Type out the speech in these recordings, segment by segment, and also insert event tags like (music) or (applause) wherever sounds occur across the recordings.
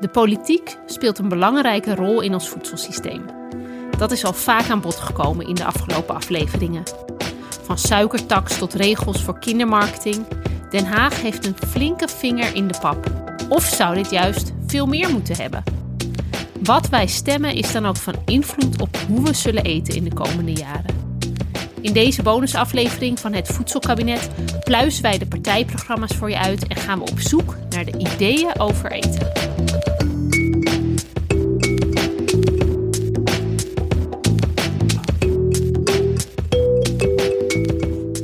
De politiek speelt een belangrijke rol in ons voedselsysteem. Dat is al vaak aan bod gekomen in de afgelopen afleveringen. Van suikertax tot regels voor kindermarketing. Den Haag heeft een flinke vinger in de pap. Of zou dit juist veel meer moeten hebben? Wat wij stemmen is dan ook van invloed op hoe we zullen eten in de komende jaren. In deze bonusaflevering van het Voedselkabinet pluizen wij de partijprogramma's voor je uit en gaan we op zoek naar de ideeën over eten.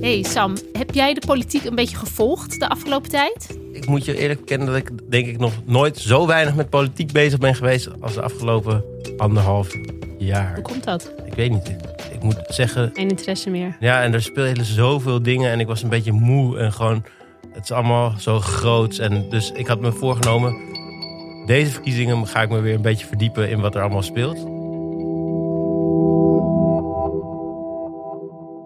Hey Sam, heb jij de politiek een beetje gevolgd de afgelopen tijd? Ik moet je eerlijk bekennen dat ik denk ik nog nooit zo weinig met politiek bezig ben geweest als de afgelopen anderhalf jaar. Hoe komt dat? Ik weet niet. Ik moet zeggen, Geen interesse meer. ja, en er spelen zoveel dingen en ik was een beetje moe en gewoon, het is allemaal zo groots. En dus ik had me voorgenomen, deze verkiezingen ga ik me weer een beetje verdiepen in wat er allemaal speelt.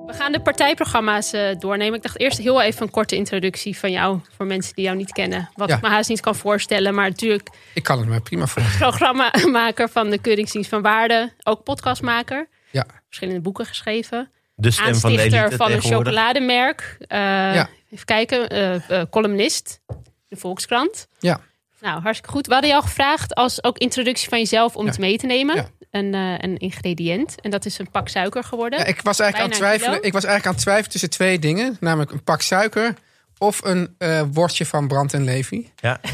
We gaan de partijprogramma's eh, doornemen. Ik dacht eerst heel even een korte introductie van jou voor mensen die jou niet kennen. Wat Ja. ik me haast niet kan voorstellen, maar natuurlijk Ik kan het me prima voor. (laughs) programmamaker van de Keuringsdienst van Waarde, ook podcastmaker. Ja. Verschillende boeken geschreven. De stem van de van een chocolademerk. Eh, Ja. Even kijken, eh, eh, columnist, de Volkskrant. Ja. Nou, hartstikke goed. We hadden jou gevraagd als ook introductie van jezelf om Ja. het mee te nemen. Ja. Een, eh, een ingrediënt. En dat is een pak suiker geworden. Ja, ik, was eigenlijk aan twijfelen, kilo. ik was eigenlijk aan het twijfelen tussen twee dingen. Namelijk een pak suiker of een eh, worstje van Brand en Levy. Ja. (laughs)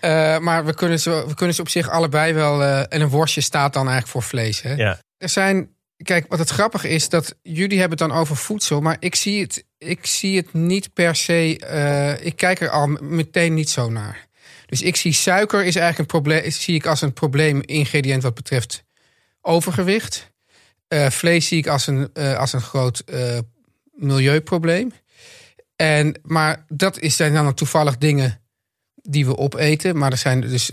Eh, maar we kunnen, ze, we kunnen ze op zich allebei wel... eh, en een worstje staat dan eigenlijk voor vlees. Hè? Ja. Er zijn... Kijk, wat het grappige is, dat jullie hebben het dan over voedsel... maar ik zie het, ik zie het niet per se... eh, ik kijk er al meteen niet zo naar. Dus ik zie suiker is eigenlijk een probleem, zie ik als een probleem-ingrediënt wat betreft overgewicht. Eh, vlees zie ik als een, eh, als een groot milieuprobleem. En, maar dat is, zijn dan toevallig dingen die we opeten. Maar er zijn dus.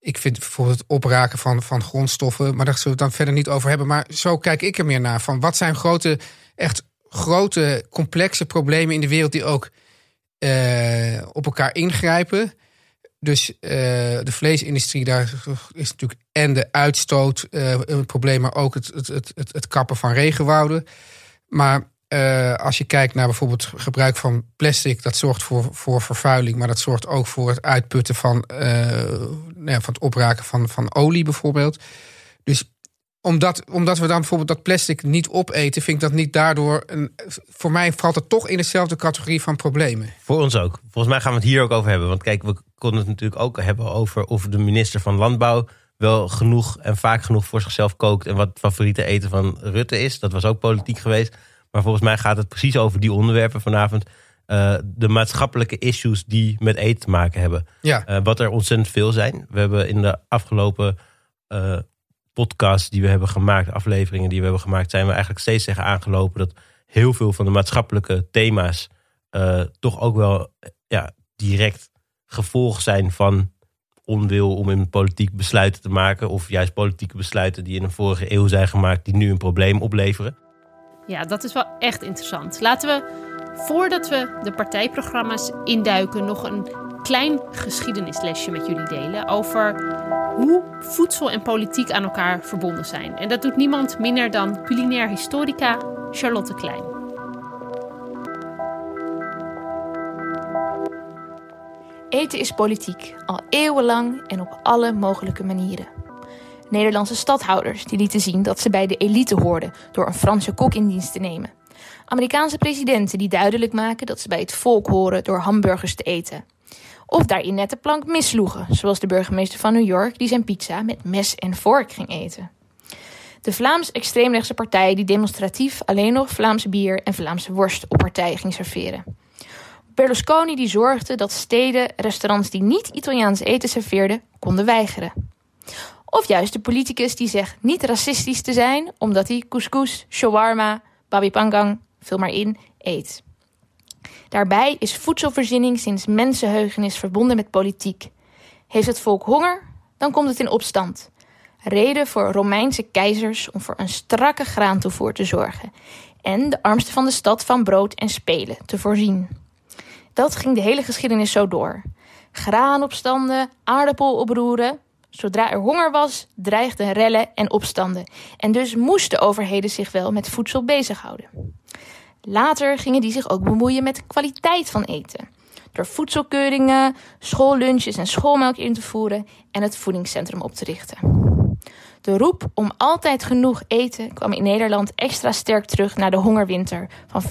ik vind bijvoorbeeld het opraken van, van grondstoffen. Maar daar zullen we het dan verder niet over hebben. Maar zo kijk ik er meer naar. Van wat zijn grote, echt grote, complexe problemen in de wereld die ook eh, op elkaar ingrijpen. Dus eh, de vleesindustrie, daar is natuurlijk en de uitstoot eh, een probleem, maar ook het, het, het, het, kappen van regenwouden. Maar als je kijkt naar bijvoorbeeld gebruik van plastic, dat zorgt voor, voor vervuiling, maar dat zorgt ook voor het uitputten van, nou ja, van het opraken van, van olie bijvoorbeeld. Dus omdat, omdat we dan bijvoorbeeld dat plastic niet opeten, vind ik dat niet daardoor. Een, voor mij valt het toch in dezelfde categorie van problemen. Voor ons ook. Volgens mij gaan we het hier ook over hebben. Want kijk, we konden het natuurlijk ook hebben over of de minister van Landbouw wel genoeg en vaak genoeg voor zichzelf kookt. En wat het favoriete eten van Rutte is. Dat was ook politiek geweest. Maar volgens mij gaat het precies over die onderwerpen vanavond. Eh, de maatschappelijke issues die met eten te maken hebben. Ja, Eh, wat er ontzettend veel zijn. We hebben in de afgelopen eh podcasts die we hebben gemaakt, afleveringen die we hebben gemaakt, zijn we eigenlijk steeds tegen aangelopen dat heel veel van de maatschappelijke thema's eh, toch ook wel ja, direct gevolg zijn van onwil om in politiek besluiten te maken. Of juist politieke besluiten die in een vorige eeuw zijn gemaakt, die nu een probleem opleveren. Ja, dat is wel echt interessant. Laten we, voordat we de partijprogramma's induiken, nog een klein geschiedenislesje met jullie delen over hoe voedsel en politiek aan elkaar verbonden zijn. En dat doet niemand minder dan culinair historica Charlotte Klein. Eten is politiek, al eeuwenlang en op alle mogelijke manieren. Nederlandse stadhouders die lieten zien dat ze bij de elite hoorden door een Franse kok in dienst te nemen. Amerikaanse presidenten die duidelijk maken dat ze bij het volk horen door hamburgers te eten. Of daarin net de plank missloegen, zoals de burgemeester van New York die zijn pizza met mes en vork ging eten. De Vlaams-extreemrechtse partij die demonstratief alleen nog Vlaamse bier en Vlaamse worst op partij ging serveren. Berlusconi die zorgde dat steden restaurants die niet Italiaans eten serveerden konden weigeren. Of juist de politicus die zegt niet racistisch te zijn omdat hij couscous, shawarma, babi pangang, vul maar in, eet. Daarbij is voedselvoorziening sinds mensenheugenis verbonden met politiek. Heeft het volk honger, dan komt het in opstand. Reden voor Romeinse keizers om voor een strakke graantoevoer te zorgen en de armsten van de stad van brood en spelen te voorzien. Dat ging de hele geschiedenis zo door. Graanopstanden, aardappeloproeren. Zodra er honger was, dreigden rellen en opstanden. En dus moesten overheden zich wel met voedsel bezighouden. Later gingen die zich ook bemoeien met de kwaliteit van eten. Door voedselkeuringen, schoollunches en schoolmelk in te voeren en het voedingscentrum op te richten. De roep om altijd genoeg eten kwam in Nederland extra sterk terug na de hongerwinter van 44-45.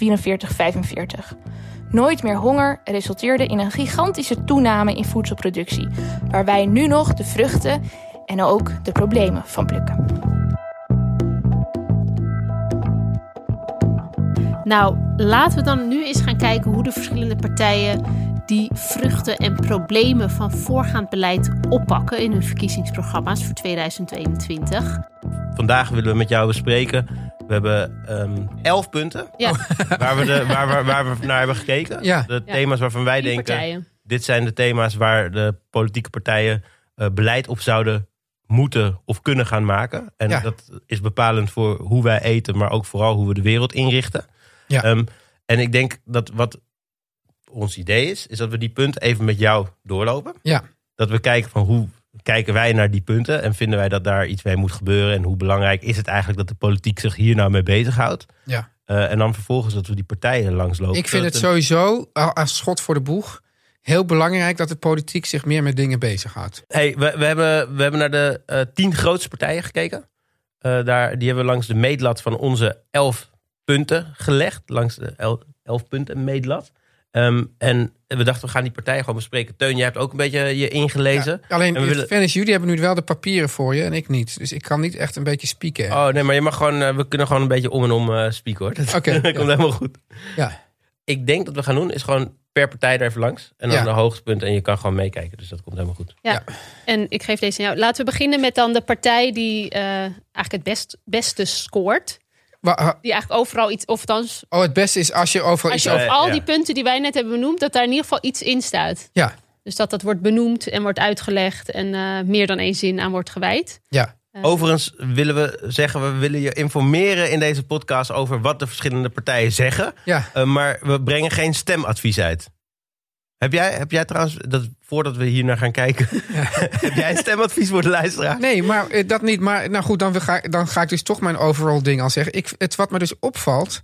Nooit meer honger resulteerde in een gigantische toename in voedselproductie, waar wij nu nog de vruchten en ook de problemen van plukken. Nou, laten we dan nu eens gaan kijken hoe de verschillende partijen die vruchten en problemen van voorgaand beleid oppakken in hun verkiezingsprogramma's voor 2021. Vandaag willen we met jou bespreken. We hebben ehm, elf punten Ja, (laughs) waar we, de, waar, we, waar we naar hebben gekeken. Ja. De Ja. thema's waarvan wij die denken, partijen. dit zijn de thema's waar de politieke partijen eh, beleid op zouden moeten of kunnen gaan maken. En Ja. dat is bepalend voor hoe wij eten, maar ook vooral hoe we de wereld inrichten. Ja. Ehm, en ik denk dat wat ons idee is, is dat we die punten even met jou doorlopen. Ja. Dat we kijken van hoe kijken wij naar die punten en vinden wij dat daar iets mee moet gebeuren en hoe belangrijk is het eigenlijk dat de politiek zich hier nou mee bezighoudt. Ja. Eh, en dan vervolgens dat we die partijen langslopen. Ik vind het sowieso, als schot voor de boeg, heel belangrijk dat de politiek zich meer met dingen bezighoudt. Hey, we, we, hebben, we hebben naar de eh, tien grootste partijen gekeken. Eh, daar, die hebben we langs de meetlat van onze elf punten gelegd. Langs de el- elf punten meetlat. Ehm, en we dachten, we gaan die partijen gewoon bespreken. Teun, jij hebt ook een beetje je ingelezen. Ja, alleen, En we willen- jullie hebben nu wel de papieren voor je en ik niet. Dus ik kan niet echt een beetje spieken. Oh nee, maar je mag gewoon, eh, we kunnen gewoon een beetje om en om eh spieken hoor. Dat, Oké, (laughs) dat komt helemaal goed. Ja. Ik denk dat we gaan doen, is gewoon per partij er even langs. En dan Ja. de hoogste punten. En je kan gewoon meekijken. Dus dat komt helemaal goed. En ik geef deze aan jou. Laten we beginnen met dan de partij die eh, eigenlijk het best, beste scoort. Die eigenlijk overal iets, of althans, Oh, het beste is als je overal als iets je over... over al ja. die punten die wij net hebben benoemd, dat daar in ieder geval iets in staat. Ja, Dus dat dat wordt benoemd en wordt uitgelegd en eh, meer dan één zin aan wordt gewijd. ja. Eh, Overigens willen we zeggen, we willen je informeren in deze podcast over wat de verschillende partijen zeggen. ja. Eh, maar we brengen geen stemadvies uit. Heb jij, heb jij trouwens, dat, voordat we hier naar gaan kijken, (laughs) heb jij een stemadvies voor de luisteraar? Nee, maar eh, dat niet. Maar nou goed, dan ga, dan ga ik dus toch mijn overall ding al zeggen. Ik, het wat me dus opvalt,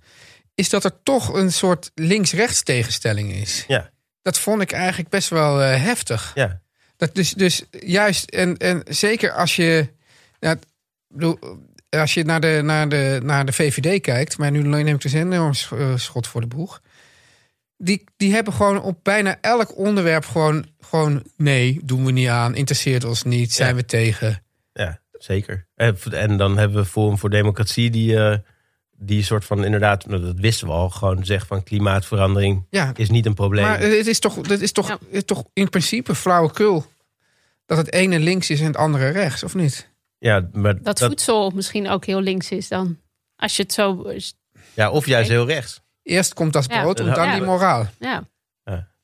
is dat er toch een soort links-rechts tegenstelling is. Ja. Dat vond ik eigenlijk best wel eh, heftig. Ja, Dat dus, dus juist, en, en zeker als je. Bedoel, als je naar de, naar, de, naar de VVD kijkt, maar nu neem ik dus een enorm eh, schot voor de boeg. Die, die hebben gewoon op bijna elk onderwerp gewoon, gewoon nee, doen we niet aan, interesseert ons niet, zijn Ja. we tegen. ja zeker. Eh, En dan hebben we Forum voor Democratie die, eh, die soort van inderdaad, nou, dat wisten we al, gewoon zegt van klimaatverandering Ja, is niet een probleem. maar het is toch, het is toch, Ja. het is toch in principe flauwekul dat het ene links is en het andere rechts, of niet? ja, maar Dat, voedsel misschien ook heel links is dan. Als je het zo. ja, of juist heel rechts. Eerst komt dat Ja. brood en dan Ja. die moraal. Ja,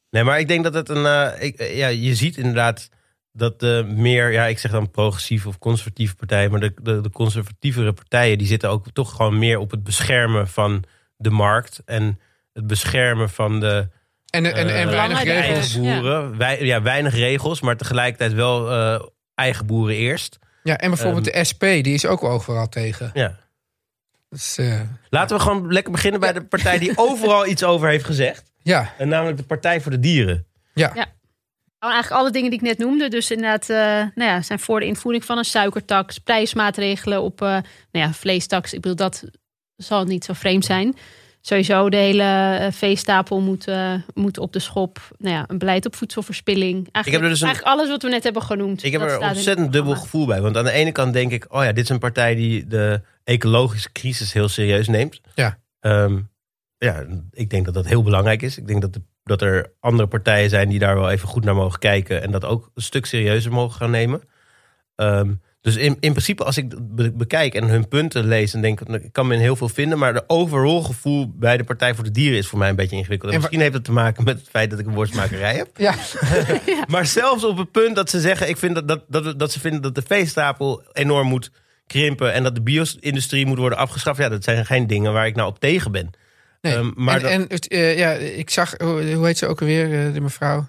Nee, maar ik denk dat het een. eh, ik, eh, ja, je ziet inderdaad dat de meer, ja, ik zeg dan progressieve of conservatieve partijen, maar de, de, de conservatievere partijen die zitten ook toch gewoon meer op het beschermen van de markt en het beschermen van de En, en, en eh, weinig regels. boeren. Wij, ja, weinig regels, maar tegelijkertijd wel eh, eigen boeren eerst. Ja, en bijvoorbeeld Ehm. de SP, die is ook overal tegen. Ja. Dus, eh, Laten we gewoon lekker beginnen bij de partij die (laughs) overal iets over heeft gezegd. ja, En namelijk de Partij voor de Dieren. ja. Ja. Gewoon eigenlijk alle dingen die ik net noemde. Dus inderdaad, eh, nou ja, zijn voor de invoering van een suikertax, prijsmaatregelen op eh, nou ja, vleestaks. Ik bedoel, dat zal niet zo vreemd zijn. Sowieso de hele eh, veestapel moet, eh, moet op de schop. Nou ja, een beleid op voedselverspilling. Eigenlijk, heb er dus een- eigenlijk alles wat we net hebben genoemd. Ik heb er ontzettend dubbel gevoel bij. Want aan de ene kant denk ik, oh ja, dit is een partij die de ecologische crisis heel serieus neemt. Ja. Ehm, ja, ik denk dat dat heel belangrijk is. Ik denk dat, de, dat er andere partijen zijn die daar wel even goed naar mogen kijken. En dat ook een stuk serieuzer mogen gaan nemen. Ehm, dus in, in principe, als ik bekijk en hun punten lees, en denk ik, ik kan me in heel veel vinden. Maar de overall gevoel bij de Partij voor de Dieren is voor mij een beetje ingewikkeld. En misschien heeft het te maken met het feit dat ik een worstmakerij heb. (laughs) ja. Maar zelfs op het punt dat ze zeggen, ik vind dat, dat, dat, dat ze vinden dat de veestapel enorm moet krimpen en dat de bio-industrie moet worden afgeschaft. Ja, dat zijn geen dingen waar ik nou op tegen ben. Nee. Ehm, maar en dat- en het, eh, ja, ik zag, hoe hoe heet ze ook alweer, eh, de mevrouw?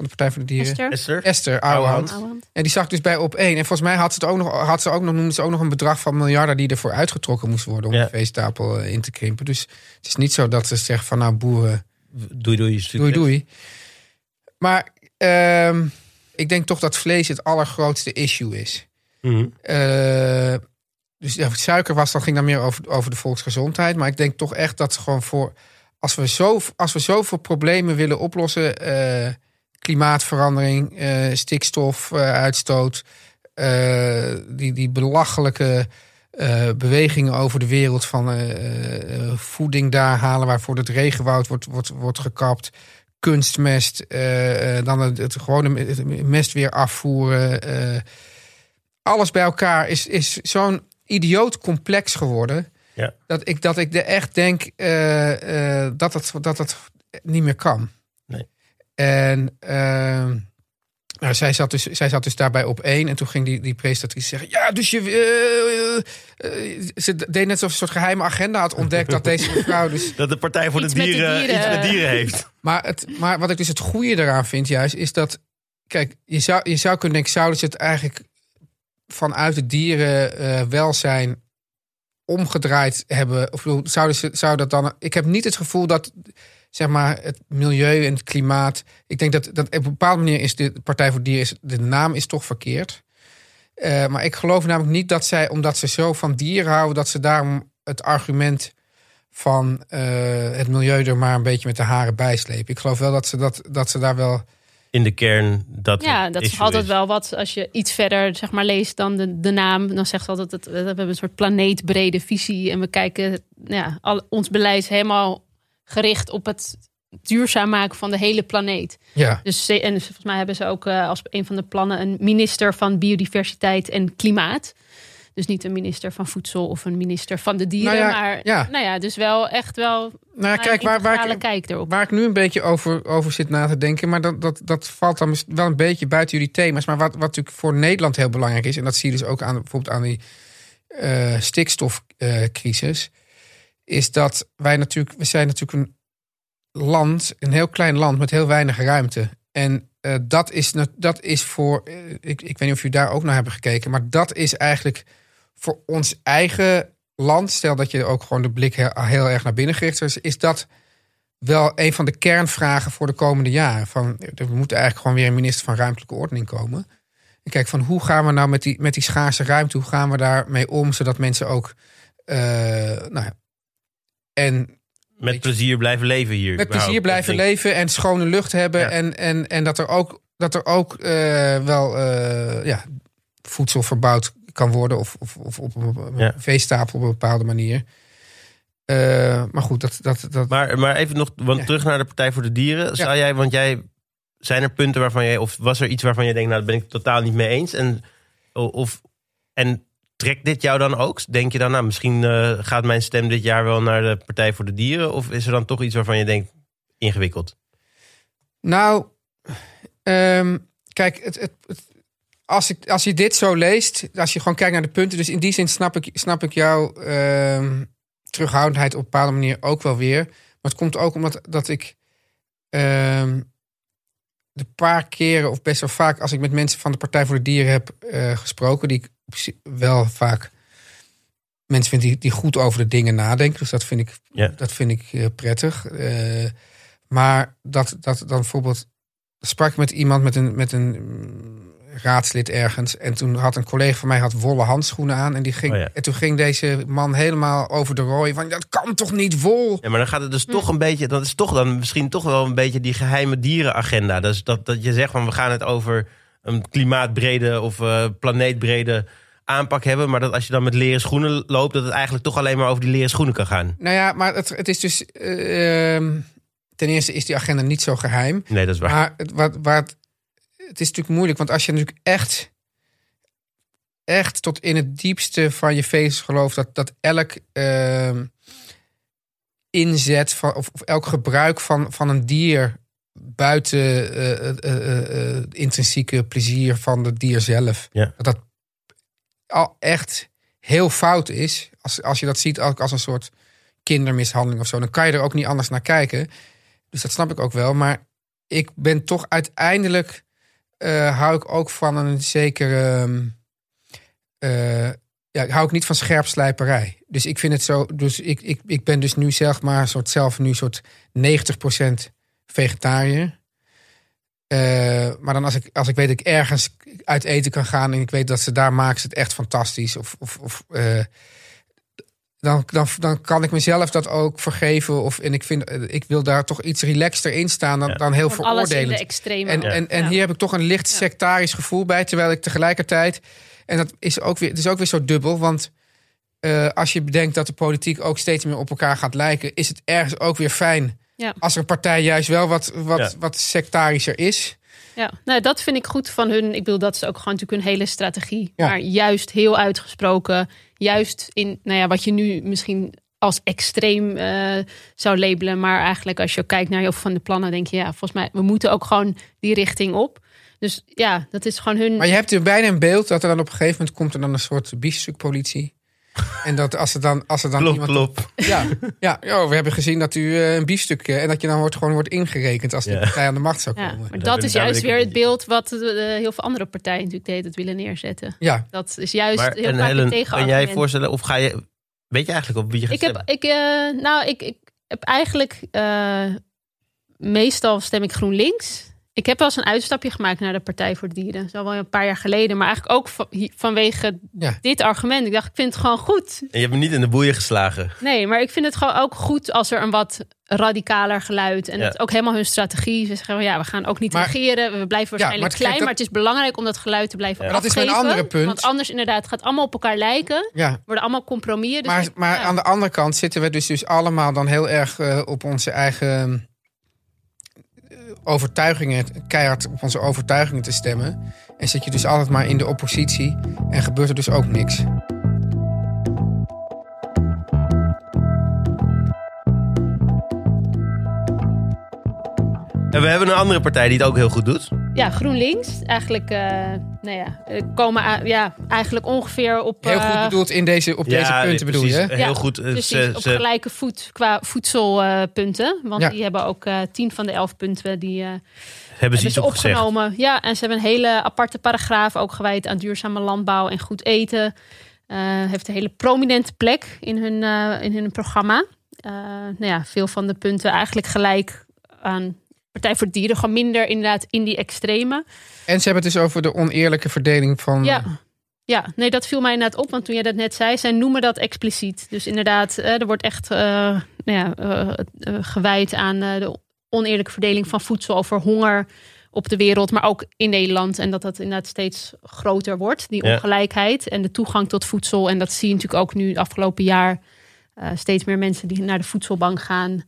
Van de Partij voor de Dieren. Esther? Esther? Esther Ouwehand. Ouwehand. En die zag dus bij op één. En volgens mij had ze, het ook nog, had ze ook nog, noemde ze ook nog een bedrag van miljarden die ervoor uitgetrokken moest worden om Ja. de veestapel eh, in te krimpen. Dus het is niet zo dat ze zegt van nou boeren, Doei, doei. succes. doei doei. Maar ehm, ik denk toch dat vlees het allergrootste issue is. Mhm. Eh, dus ja, suiker was, dan ging dan meer over, over de volksgezondheid. Maar ik denk toch echt dat gewoon voor. Als we, zo, als we zoveel problemen willen oplossen. eh, klimaatverandering, eh stikstofuitstoot. eh, die, die belachelijke eh, bewegingen over de wereld van eh, eh, voeding daar halen. waarvoor het regenwoud wordt, wordt, wordt gekapt. Kunstmest, eh, eh, dan het, het gewone me- mest weer afvoeren. eh, alles bij elkaar is, is zo'n idioot complex geworden. Ja. Dat, ik, dat ik er echt denk eh, eh, dat, het, dat het niet meer kan. En ehm, nou, zij, zat dus, zij zat dus daarbij op één. En toen ging die, die presentatrice zeggen... Ja, dus je... eh, eh, eh, ze deed net alsof ze een soort geheime agenda had ontdekt... dat deze (laughs) mevrouw dus Dat de Partij voor Iets de dieren, dieren. iets met dieren heeft. maar, het, maar wat ik dus het goede eraan vind juist, is dat... Kijk, je zou, je zou kunnen denken, zouden ze het eigenlijk vanuit het dierenwelzijn omgedraaid hebben? Of ze, zou dat dan... Ik heb niet het gevoel dat, zeg maar, het milieu en het klimaat... Ik denk dat, dat op een bepaalde manier is de Partij voor Dieren... Is, de naam is toch verkeerd. Eh, maar ik geloof namelijk niet dat zij, omdat ze zo van dieren houden... dat ze daarom het argument van eh, het milieu er maar een beetje met de haren bijslepen. Ik geloof wel dat ze, dat, dat ze daar wel... In de kern dat Ja, dat is altijd is. wel wat. Als je iets verder zeg maar, leest dan de, de naam, dan zegt ze altijd dat we hebben een soort planeetbrede visie. En we kijken, ja, al, ons beleid is helemaal gericht op het duurzaam maken van de hele planeet. Ja, Dus en volgens mij hebben ze ook eh, als een van de plannen een minister van biodiversiteit en klimaat. Dus niet een minister van voedsel of een minister van de dieren. Nou ja, maar ja. nou ja, dus wel echt wel nou ja, kijk, waar, waar, ik, kijk erop. waar ik nu een beetje over, over zit na te denken... maar dat, dat, dat valt dan wel een beetje buiten jullie thema's. Maar wat, wat natuurlijk voor Nederland heel belangrijk is... en dat zie je dus ook aan, bijvoorbeeld aan die eh, stikstofcrisis... is dat wij natuurlijk... we zijn natuurlijk een land, een heel klein land met heel weinig ruimte. En eh, dat, is, dat is voor... eh, ik, ik weet niet of jullie daar ook naar hebben gekeken... maar dat is eigenlijk voor ons eigen land... stel dat je ook gewoon de blik heel, erg naar binnen gericht is... is dat wel een van de kernvragen voor de komende jaren. Van, er moet eigenlijk gewoon weer een minister van ruimtelijke ordening komen. En kijk, van hoe gaan we nou met die, met die schaarse ruimte... hoe gaan we daarmee om, zodat mensen ook... eh, nou, en Met plezier blijven leven hier. met plezier blijven leven en schone lucht hebben. Ja. En, en, en dat er ook, dat er ook eh, wel eh, ja, voedsel verbouwd kan worden. Of, of, of op een Ja. veestapel op een bepaalde manier. Eh, maar goed, dat, dat, dat, Maar, maar even nog, want Ja. terug naar de Partij voor de Dieren. Zou jij, want jij, zijn er punten waarvan jij, of was er iets waarvan je denkt, nou, daar ben ik totaal niet mee eens? En, of, en trekt dit jou dan ook? Denk je dan, nou, misschien eh, gaat mijn stem dit jaar wel naar de Partij voor de Dieren? Of is er dan toch iets waarvan je denkt, ingewikkeld? Nou, ehm, kijk, het, het, als, ik, als je dit zo leest, als je gewoon kijkt naar de punten, dus in die zin snap ik, snap ik jouw ehm, terughoudendheid op een bepaalde manier ook wel weer. Maar het komt ook omdat dat ik ehm, de paar keren, of best wel vaak, als ik met mensen van de Partij voor de Dieren heb eh, gesproken, die ik wel vaak mensen vind die, die goed over de dingen nadenken. Dus dat vind ik, dat vind ik eh, prettig. Eh, maar dat, dat dan bijvoorbeeld sprak ik met iemand met een, met een mm, raadslid ergens. En toen had een collega van mij had wollen handschoenen aan. En, die ging, Oh ja. en toen ging deze man helemaal over de rooi. Van dat kan toch niet wol? Ja, maar dan gaat het dus toch een beetje, dat is toch dan misschien toch wel een beetje die geheime dierenagenda. Dus dat, dat je zegt van we gaan het over een klimaatbrede of eh, planeetbrede aanpak hebben. Maar dat als je dan met leren schoenen loopt, dat het eigenlijk toch alleen maar over die leren schoenen kan gaan. Nou ja, maar het, het is dus... eh, ehm, ten eerste is die agenda niet zo geheim. Nee, dat is waar. Maar het, wat, waar het, is natuurlijk moeilijk, want als je natuurlijk echt, echt tot in het diepste van je vezels gelooft dat, dat elk ehm, inzet van, of, of elk gebruik van, van een dier buiten eh, eh, eh, eh, intrinsieke plezier van het dier zelf, Ja. dat dat al echt heel fout is. Als, als je dat ziet ook als een soort kindermishandeling of zo, dan kan je er ook niet anders naar kijken. Dus dat snap ik ook wel. Maar ik ben toch uiteindelijk hou ik ook van een zekere. eh, ja, hou ik niet van scherpslijperij. Dus ik vind het zo. Dus ik, ik, ik ben dus nu zeg maar soort zelf nu soort 90% vegetariër. Eh, maar dan als ik, als ik weet dat ik ergens uit eten kan gaan en ik weet dat ze daar maken ze het echt fantastisch. Of, of, of eh, dan, dan, dan kan ik mezelf dat ook vergeven. Of, en ik, vind, eh, ik wil daar toch iets relaxter in staan dan, Ja. dan heel Van alles in de veroordelend. extreme. En, Ja. en, en Ja. hier heb ik toch een licht sectarisch gevoel bij. Terwijl ik tegelijkertijd. En dat is ook weer, het is ook weer zo dubbel. Want eh, als je bedenkt dat de politiek ook steeds meer op elkaar gaat lijken, is het ergens ook weer fijn. Ja. Als er een partij juist wel wat, wat, Ja. wat sectarischer is. Ja, nou, dat vind ik goed van hun. Ik bedoel, dat is ook gewoon natuurlijk hun hele strategie. Ja. Maar juist heel uitgesproken. Juist in, nou ja, wat je nu misschien als extreem eh, zou labelen. Maar eigenlijk als je kijkt naar heel veel van de plannen, denk je, ja, volgens mij, we moeten ook gewoon die richting op. Dus ja, dat is gewoon hun. Maar je hebt er bijna een beeld dat er dan op een gegeven moment komt er dan een soort biefstukpolitie. En dat als er dan, als er dan Klop, iemand. klop. Ja, ja joh, (laughs) we hebben gezien dat u eh, een biefstuk. eh, en dat je dan wordt, gewoon wordt ingerekend als die Ja. partij aan de macht zou ja, komen. maar Daar dat is juist ik weer het het beeld wat eh, heel veel andere partijen natuurlijk de hele tijd willen neerzetten. Ja, Dat is juist Maar heel en vaak een kan jij voorstellen of ga je... Weet je eigenlijk op wie je gaat Ik heb, stemmen? ik, eh, nou, ik, ik heb eigenlijk eh, meestal stem ik GroenLinks. Ik heb wel eens een uitstapje gemaakt naar de Partij voor de Dieren. Dat wel een paar jaar geleden. Maar eigenlijk ook van- vanwege Ja. dit argument. Ik dacht, ik vind het gewoon goed. En je hebt me niet in de boeien geslagen. Nee, maar ik vind het gewoon ook goed als er een wat radicaler geluid. En Ja. is ook helemaal hun strategie. Ze zeggen, ja, we gaan ook niet Maar- regeren. We blijven waarschijnlijk het- klein. dat- Maar het is belangrijk om dat geluid te blijven Ja. Dat is mijn afgeven. andere punt. Want anders inderdaad, het gaat allemaal op elkaar lijken. ja. Worden allemaal compromissen. Dus Maar, maar aan de andere kant zitten we dus, dus allemaal dan heel erg eh, op onze eigen overtuigingen, keihard op onze overtuigingen te stemmen. En zit je dus altijd maar in de oppositie en gebeurt er dus ook niks. En we hebben een andere partij die het ook heel goed doet. Ja, GroenLinks. Eigenlijk, eh, nou ja, komen ja, eigenlijk ongeveer op. Heel goed eh, bedoeld in deze, op deze punten bedoel je? Heel Ja, goed. eh, Precies, ze- op gelijke voet qua voedselpunten. want Ja. die hebben ook eh, tien van de elf punten die eh, hebben ze hebben ze gezegd. opgenomen. Ja, en ze hebben een hele aparte paragraaf ook gewijd aan duurzame landbouw en goed eten. Eh, heeft een hele prominente plek in hun, eh, in hun programma. Eh, nou ja, veel van de punten eigenlijk gelijk aan Partij voor Dieren. Gewoon minder inderdaad in die extreme. En ze hebben het dus over de oneerlijke verdeling van... Ja. Ja, nee, dat viel mij inderdaad op. Want toen jij dat net zei, zij noemen dat expliciet. Dus inderdaad, eh, er wordt echt eh, nou ja, eh, gewijd aan eh, de oneerlijke verdeling van voedsel over honger op de wereld, maar ook in Nederland. En dat dat inderdaad steeds groter wordt, die Ja. ongelijkheid en de toegang tot voedsel. En dat zie je natuurlijk ook nu het afgelopen jaar. eh, steeds meer mensen die naar de voedselbank gaan.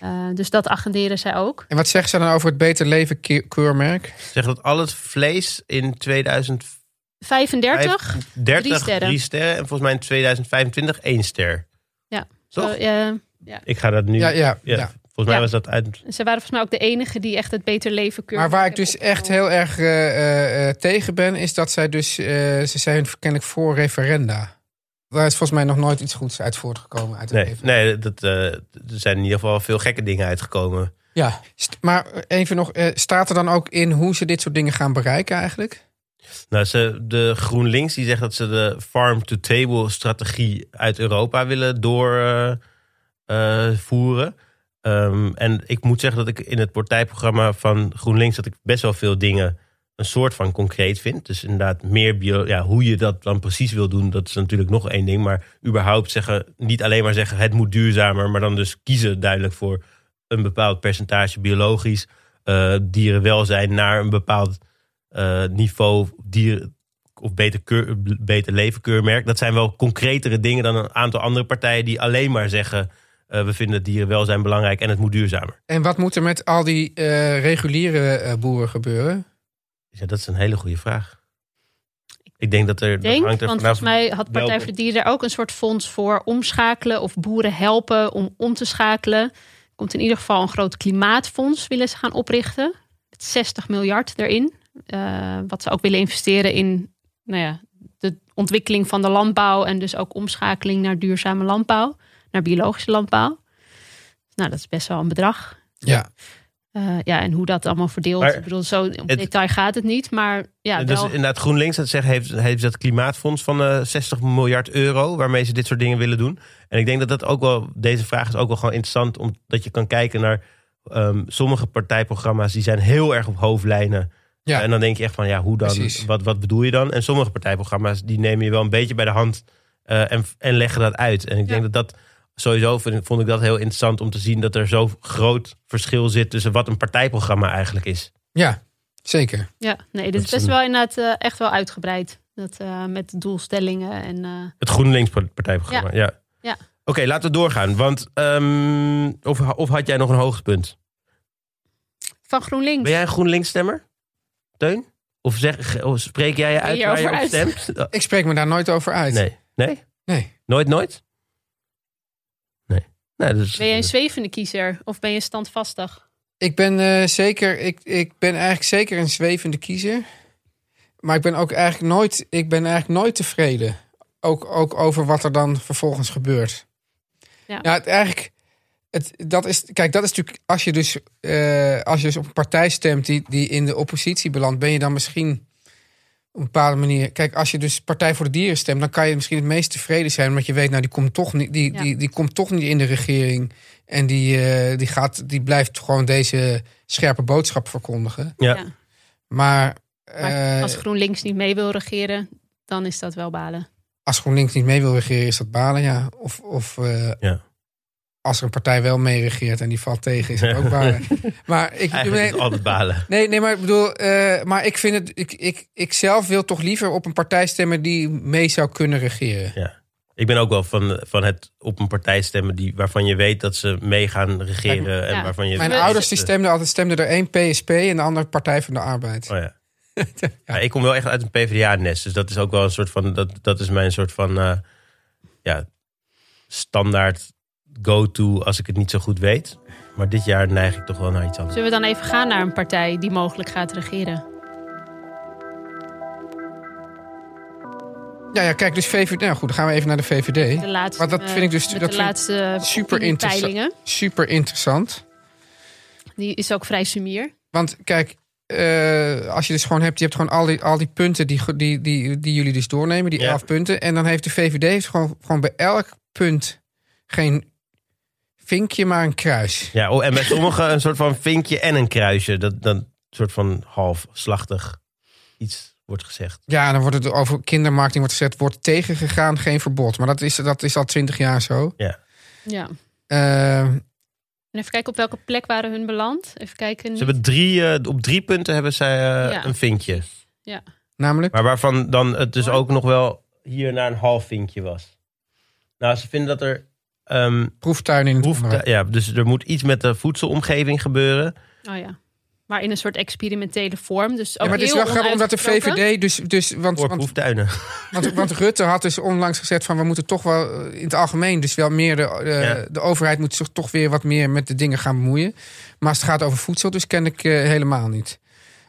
Eh, dus dat agenderen zij ook. En wat zeggen ze dan over het Beter Leven ke- keurmerk? Zegt dat al het vlees in 2035 35. drie sterren. sterren. En volgens mij in 2025 één ster. Ja. Toch? Ik ga dat nu... Ja, ja, Ja, ja. Volgens mij Ja. was dat uit... Ze waren volgens mij ook de enige die echt het beter leven keur. Maar waar ik dus echt heel erg eh, eh, tegen ben, is dat zij dus, eh, ze zijn kennelijk voor referenda. Daar is volgens mij nog nooit iets goeds uit voortgekomen uit het Nee, leven. nee dat, eh, er zijn in ieder geval veel gekke dingen uitgekomen. Ja, maar even nog, eh, staat er dan ook in hoe ze dit soort dingen gaan bereiken eigenlijk? Nou, ze, de GroenLinks die zegt dat ze de farm-to-table strategie uit Europa willen doorvoeren. Ehm, en ik moet zeggen dat ik in het partijprogramma van GroenLinks dat ik best wel veel dingen een soort van concreet vind. Dus inderdaad meer bio, ja, hoe je dat dan precies wil doen, dat is natuurlijk nog één ding. Maar überhaupt zeggen, niet alleen maar zeggen het moet duurzamer, maar dan dus kiezen duidelijk voor een bepaald percentage biologisch, eh, dierenwelzijn naar een bepaald eh, niveau dieren of beter, beter leven keurmerk. Dat zijn wel concretere dingen dan een aantal andere partijen die alleen maar zeggen eh, we vinden het dierenwelzijn belangrijk en het moet duurzamer. En wat moet er met al die reguliere boeren gebeuren? Ja, dat is een hele goede vraag. Ik denk dat er denk, dat hangt er want vanaf volgens mij had Partij welke- voor de Dieren er ook een soort fonds voor omschakelen of boeren helpen om om te schakelen. Er komt in ieder geval een groot klimaatfonds willen ze gaan oprichten. Met 60 miljard erin. Eh, wat ze ook willen investeren in nou ja, de ontwikkeling van de landbouw en dus ook omschakeling naar duurzame landbouw, naar biologische landbouw. Nou, dat is best wel een bedrag. Ja. Eh, ja, en hoe dat allemaal verdeeld. Maar ik bedoel, zo op het- detail gaat het niet. Maar ja, dus wel, inderdaad, GroenLinks dat zegt, heeft, heeft dat klimaatfonds van eh 60 miljard euro, waarmee ze dit soort dingen willen doen. En ik denk dat dat ook wel, deze vraag is ook wel gewoon interessant, omdat je kan kijken naar ehm, sommige partijprogramma's, die zijn heel erg op hoofdlijnen. Ja. En dan denk je echt van, ja, hoe dan? Precies. Wat, wat bedoel je dan? En sommige partijprogramma's, die nemen je wel een beetje bij de hand eh, en, en leggen dat uit. En ik denk dat dat, sowieso vind- vond ik dat heel interessant om te zien dat er zo groot verschil zit tussen wat een partijprogramma eigenlijk is. Ja, zeker. ja, nee, dit is best wel inderdaad eh, echt wel uitgebreid. Dat, eh, met doelstellingen en... eh, Het GroenLinks partijprogramma, ja. Ja. Oké, laten we doorgaan. Want, ehm, of, of had jij nog een hoogtepunt? van GroenLinks. Ben jij een GroenLinks-stemmer? Teun? Of, zeg, of spreek jij je uit je waar je op uit? stemt? (laughs) Oh, Ik spreek me daar nooit over uit. Nee. Nee? Nee. Nooit, nooit? Nee. dus, Ben je een zwevende kiezer of ben je standvastig? Ik ben eh, zeker, ik, ik ben eigenlijk zeker een zwevende kiezer. Maar ik ben ook eigenlijk nooit, ik ben eigenlijk nooit tevreden. Ook, ook over wat er dan vervolgens gebeurt. Ja. Ja, het, eigenlijk, het, dat is, kijk, dat is natuurlijk, als je dus, eh, als je dus op een partij stemt die, die in de oppositie belandt, ben je dan misschien op een bepaalde manier. Kijk, als je dus Partij voor de Dieren stemt, dan kan je misschien het meest tevreden zijn, omdat je weet, nou, die komt toch niet, die, Ja. die, die komt toch niet in de regering. En die, eh, die, gaat, die blijft gewoon deze scherpe boodschap verkondigen. Ja. Ja. Maar, Maar eh, als GroenLinks niet mee wil regeren, dan is dat wel balen. als GroenLinks niet mee wil regeren, is dat balen, ja. Of, of eh, Ja. Als er een partij wel mee regeert en die valt tegen, is dat ook balen. (laughs) Maar ik, nee, is het altijd balen. (laughs) nee, nee, maar ik bedoel, eh, maar ik vind het, ik, ik, ik zelf wil toch liever op een partij stemmen die mee zou kunnen regeren. Ja. Ik ben ook wel van, van het op een partij stemmen die, waarvan je weet dat ze mee gaan regeren. En Ja. waarvan je Mijn ouders die stemden altijd stemden er één PSP en de andere Partij van de Arbeid. Oh ja. (laughs) ja. ik kom wel echt uit een PvdA-nest. Dus dat is ook wel een soort van. Dat, dat is mijn soort van. eh, ja, standaard go-to als ik het niet zo goed weet. Maar dit jaar neig ik toch wel naar iets anders. Zullen we dan even gaan naar een partij die mogelijk gaat regeren? Ja, ja, kijk, dus VVD. Nou goed, dan gaan we even naar de VVD. De laatste, Maar dat vind ik dus- met dat de vind ik laatste super interessant. peilingen. Super interessant. Die is ook vrij sumier. Want kijk, eh, als je dus gewoon hebt, je hebt gewoon al die, al die punten die, die, die, die jullie dus doornemen, die Ja. elf punten. En dan heeft de VVD heeft gewoon, gewoon bij elk punt geen vinkje, maar een kruis. Ja, oh, en bij sommigen een soort van vinkje en een kruisje. Dat dan een soort van halfslachtig iets wordt gezegd. Ja, dan wordt het over kindermarketing wordt gezegd, wordt tegengegaan, geen verbod. Maar dat is, dat is al twintig jaar zo. Ja. Eh, En even kijken op welke plek waren hun beland. Even kijken. Ze hebben drie, eh, op drie punten hebben zij eh, Ja. een vinkje. namelijk, Maar waarvan dan het dus ook nog wel hier naar een half vinkje was. Nou, ze vinden dat er... ehm, proeftuin in het onderwijs. ja, dus er moet iets met de voedselomgeving gebeuren. Oh ja. Maar in een soort experimentele vorm. Dus ook Ja, maar het is wel grappig omdat de. VVD dus... dus want, Voor proeftuinen. want, want Rutte had dus onlangs gezegd van... we moeten toch wel eh, in het algemeen... dus wel meer de, eh, Ja. de overheid moet zich toch weer wat meer met de dingen gaan bemoeien. Maar als het gaat over voedsel, dus ken ik eh, helemaal niet.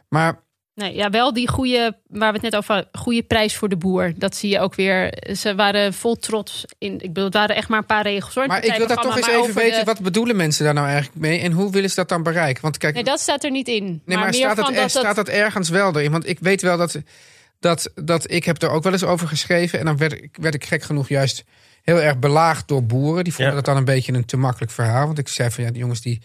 Maar Nee, ja, wel die goede, waar we het net over hadden, goede prijs voor de boer. Dat zie je ook weer. Ze waren vol trots in. Ik bedoel, het waren echt maar een paar regels hoor. Maar ik wil daar toch eens even weten, wat bedoelen mensen daar nou eigenlijk mee? En hoe willen ze dat dan bereiken? Want kijk, Nee, dat staat er niet in. nee, maar, maar meer staat, van het, dat, er, staat dat ergens wel erin? Want ik weet wel dat, dat, dat ik heb er ook wel eens over geschreven. En dan werd, ik- werd ik gek genoeg juist heel erg belaagd door boeren. Die vonden Ja. dat dan een beetje een te makkelijk verhaal. Want ik zei van ja, die jongens die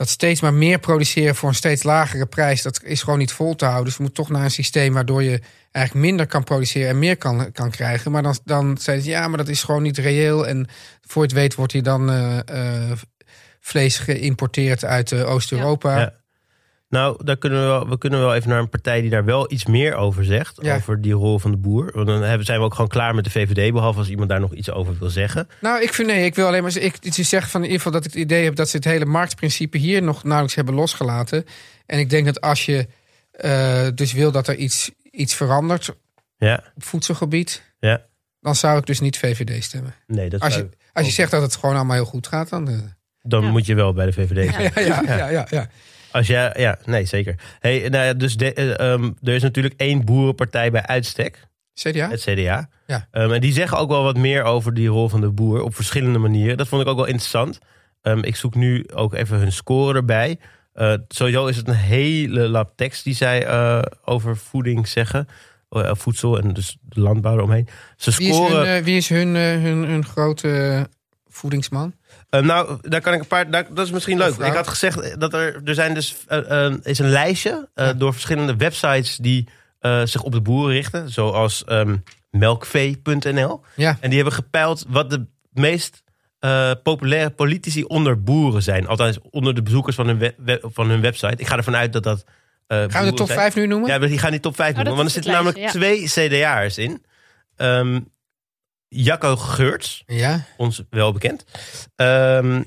dat steeds maar meer produceren voor een steeds lagere prijs, dat is gewoon niet vol te houden. Dus je moet toch naar een systeem waardoor je eigenlijk minder kan produceren en meer kan, kan krijgen. Maar dan, dan zei ze ja, maar dat is gewoon niet reëel. En voor het weet wordt hier dan eh, eh, vlees geïmporteerd uit eh, Oost-Europa. Nou, daar kunnen we, wel, we kunnen wel even naar een partij die daar wel iets meer over zegt. Ja. Over die rol van de boer. Want dan hebben, zijn we ook gewoon klaar met de VVD. Behalve als iemand daar nog iets over wil zeggen. Nou, ik vind nee, ik wil alleen maar ik, iets zeggen van in ieder geval dat ik het idee heb dat ze het hele marktprincipe hier nog nauwelijks hebben losgelaten. En ik denk dat als je eh, dus wil dat er iets, iets verandert Ja, op voedselgebied, ja. dan zou ik dus niet VVD stemmen. Nee, dat Als zou- je, als je zegt dat het gewoon allemaal heel goed gaat, dan. eh, dan Ja. moet je wel bij de VVD ja, ja, ja, ja. Als jij, ja, nee, zeker. Hey, nou ja, dus de, eh, ehm, er is natuurlijk één boerenpartij bij uitstek. CDA? Het CDA. Ja. Ehm, en die zeggen ook wel wat meer over die rol van de boer op verschillende manieren. Dat vond ik ook wel interessant. Ehm, ik zoek nu ook even hun score erbij. Eh, sowieso is het een hele lab tekst die zij eh, over voeding zeggen. Voedsel en dus de landbouw eromheen. Ze Wie is hun, scoren. wie is hun, hun, hun grote voedingsman? Eh, nou, daar kan ik een paar. daar- dat is misschien leuk. Ik had gezegd dat er, er zijn dus eh, eh, is een lijstje eh, Ja. door verschillende websites die eh, zich op de boeren richten, zoals ehm, melkvee.nl. Ja. En die hebben gepeild wat de meest eh, populaire politici onder boeren zijn. Althans, onder de bezoekers van hun, we- we- van hun website. Ik ga ervan uit dat dat. Gaan we de top zijn. 5 nu noemen? Ja, maar die gaan die top 5 Oh, doen. dat Want er zitten namelijk twee CDA'ers in. Ehm Jacco Geurts, Ja. ons wel bekend. Ehm,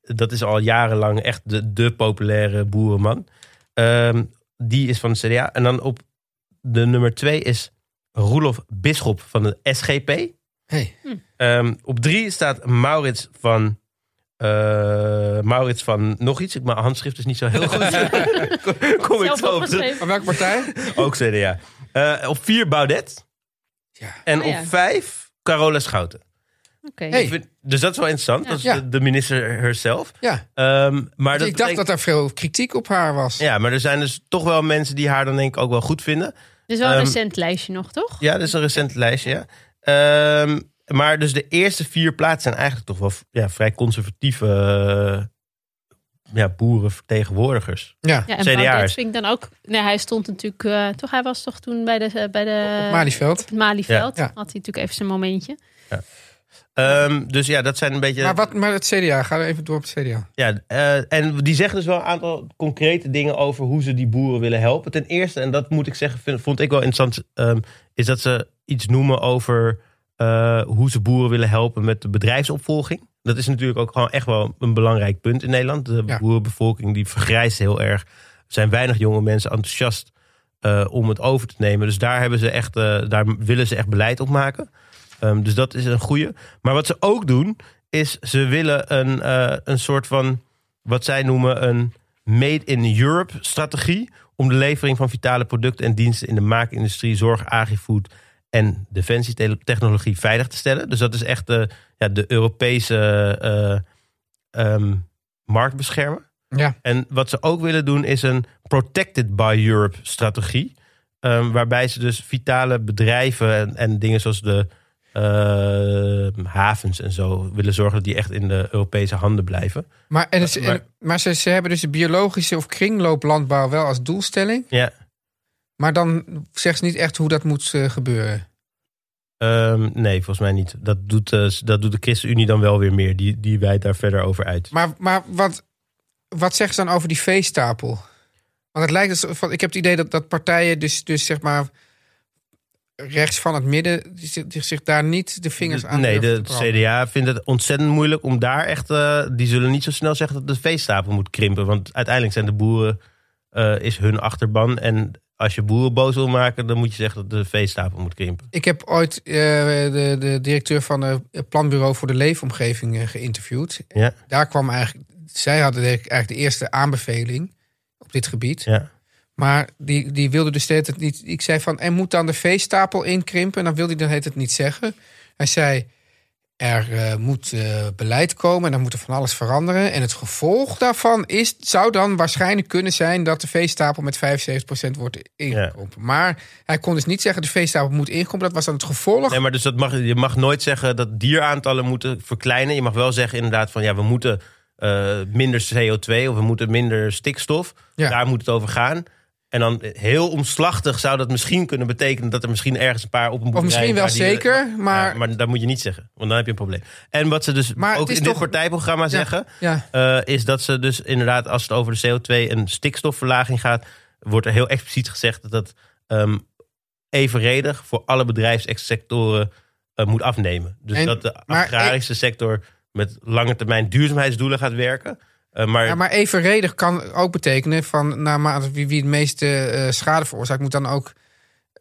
dat is al jarenlang echt de, de populaire boerenman. Ehm, die is van de CDA. En dan op de nummer twee is Roelof Bisschop van de SGP. Hey. Ehm, op drie staat Maurits van... eh, Maurits van nog iets. Mijn handschrift is niet zo heel goed. kom, (laughs) (laughs) kom ik Zelf zo op terug. Van welke partij? Ook CDA. Eh, op vier Baudet. Ja. En Oh ja. op vijf Carola Schouten. Oké. Hey. Dus dat is wel interessant. Ja. Dat is Ja. de, de minister herself. Ja. Ehm, maar dat ik dacht dat er veel kritiek op haar was. Ja, maar er zijn dus toch wel mensen die haar dan denk ik ook wel goed vinden. Dit is wel een Ehm, recent lijstje nog, toch? Ja, dat is een recent lijstje, ja. Ehm, maar dus de eerste vier plaatsen zijn eigenlijk toch wel ja, vrij conservatieve eh, ja, boerenvertegenwoordigers. Ja. Ja, en. Baudet vind ik dan ook... Nee, hij stond natuurlijk... eh, toch, hij was toch toen bij de... eh, bij de Op Malieveld. op het Malieveld. Ja. Ja. Had hij natuurlijk even zijn momentje. Ehm, dus ja, dat zijn een beetje... Maar, wat, maar het CDA, ga er even door op het CDA. Ja, eh, en die zeggen dus wel een aantal concrete dingen over hoe ze die boeren willen helpen. Ten eerste, en dat moet ik zeggen, vind- vond ik wel interessant, ehm, is dat ze iets noemen over eh, hoe ze boeren willen helpen met de bedrijfsopvolging. Dat is natuurlijk ook gewoon echt wel een belangrijk punt in Nederland. De Ja. boerenbevolking die vergrijst heel erg. Er zijn weinig jonge mensen enthousiast eh, om het over te nemen. Dus daar, hebben ze echt, eh, daar willen ze echt beleid op maken. Ehm, dus dat is een goede. Maar wat ze ook doen, is ze willen een, eh, een soort van, wat zij noemen een Made in Europe strategie. Om de levering van vitale producten en diensten in de maakindustrie, zorg, agrifood en defensietechnologie veilig te stellen. Dus dat is echt de, ja, de Europese eh, ehm, markt beschermen. Ja. En wat ze ook willen doen is een Protected by Europe strategie. Ehm, waarbij ze dus vitale bedrijven en, en dingen zoals de ehm, havens en zo willen zorgen dat die echt in de Europese handen blijven. Maar, en het- Maar- en- maar ze, ze hebben dus de biologische of kringlooplandbouw wel als doelstelling. Ja, Maar dan zegt ze niet echt hoe dat moet eh, gebeuren. ehm, nee, volgens mij niet. Dat doet, eh, dat doet de ChristenUnie dan wel weer meer. Die, die wijdt daar verder over uit. Maar, maar wat, wat zeggen ze dan over die veestapel? Want het lijkt dus van, ik heb het idee dat, dat partijen dus, dus zeg maar rechts van het midden die zich, die zich daar niet de vingers aan nee, de. CDA vindt het ontzettend moeilijk om daar echt... eh, die zullen niet zo snel zeggen dat de veestapel moet krimpen. Want uiteindelijk zijn de boeren... is hun achterban. En als je boeren boos wil maken... dan moet je zeggen dat de veestapel moet krimpen. Ik heb ooit eh, de, de directeur van het planbureau voor de leefomgeving eh, geïnterviewd. Ja, Daar kwam eigenlijk, zij hadden eigenlijk de eerste aanbeveling op dit gebied. ja. Maar die, die wilde dus hele tijd niet. Ik zei van, en moet dan de veestapel inkrimpen? En dan wilde hij dan het niet zeggen. Hij zei, er eh, moet eh, beleid komen en dan moet er van alles veranderen. En het gevolg daarvan is, zou dan waarschijnlijk kunnen zijn... dat de veestapel met 75% wordt ingekrompen. Maar hij kon dus niet zeggen, de veestapel moet inkrompen. Dat was dan het gevolg. Nee, maar dus dat mag, je mag nooit zeggen dat dieraantallen moeten verkleinen. Je mag wel zeggen inderdaad van ja, we moeten eh, minder CO2 of we moeten minder stikstof. Ja. Daar moet het over gaan. En dan heel omslachtig zou dat misschien kunnen betekenen dat er misschien ergens een paar op een of boerderij... misschien wel die- zeker, Ja, maar... maar dat moet je niet zeggen, want dan heb je een probleem. En wat ze dus Maar ook in dit toch- partijprogramma zeggen... ja, eh, is dat ze dus inderdaad, als het over de CO2 en stikstofverlaging gaat, wordt er heel expliciet gezegd dat dat ehm, evenredig voor alle bedrijfssectoren eh, moet afnemen. Dus En- dat de agrarische sector met lange termijn duurzaamheidsdoelen gaat werken. Eh, maar, Ja, maar evenredig kan ook betekenen van naarmate wie, wie het meeste eh, schade veroorzaakt, moet dan ook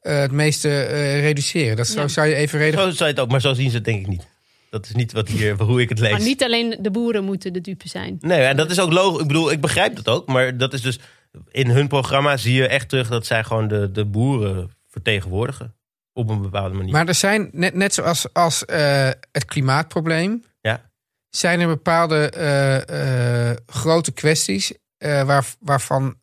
eh, het meeste eh, reduceren. Dat zo Ja. zou je evenredig. zo zou je het ook, maar zo zien ze het denk ik niet. Dat is niet wat hier, (laughs) hoe ik het lees. Maar niet alleen de boeren moeten de dupe zijn. Nee, en dat is ook logisch. Ik bedoel, ik begrijp dat ook. Maar dat is dus in hun programma zie je echt terug dat zij gewoon de, de boeren vertegenwoordigen. Op een bepaalde manier. Maar er zijn, net, net zoals als, eh, het klimaatprobleem. Zijn er bepaalde eh, eh, grote kwesties. eh, waar, waarvan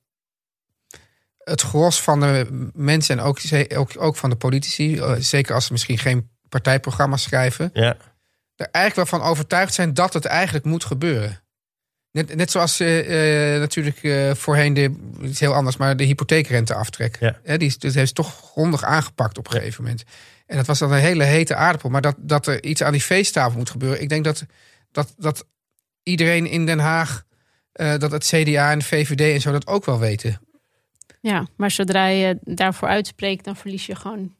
het gros van de mensen en ook, ook, ook van de politici, zeker als ze misschien geen partijprogramma's schrijven, Ja. er eigenlijk wel van overtuigd zijn dat het eigenlijk moet gebeuren. Net, net zoals natuurlijk voorheen, de, het is heel anders, maar de hypotheekrenteaftrek. Ja. Hè, die is, dat heeft toch grondig aangepakt op een gegeven moment. En dat was dan een hele hete aardappel. Maar dat, dat er iets aan die feesttafel moet gebeuren. Ik denk dat, dat, dat iedereen in Den Haag, eh, dat het CDA en de VVD en zo dat ook wel weten. Ja, maar zodra je daarvoor uitspreekt, dan verlies je gewoon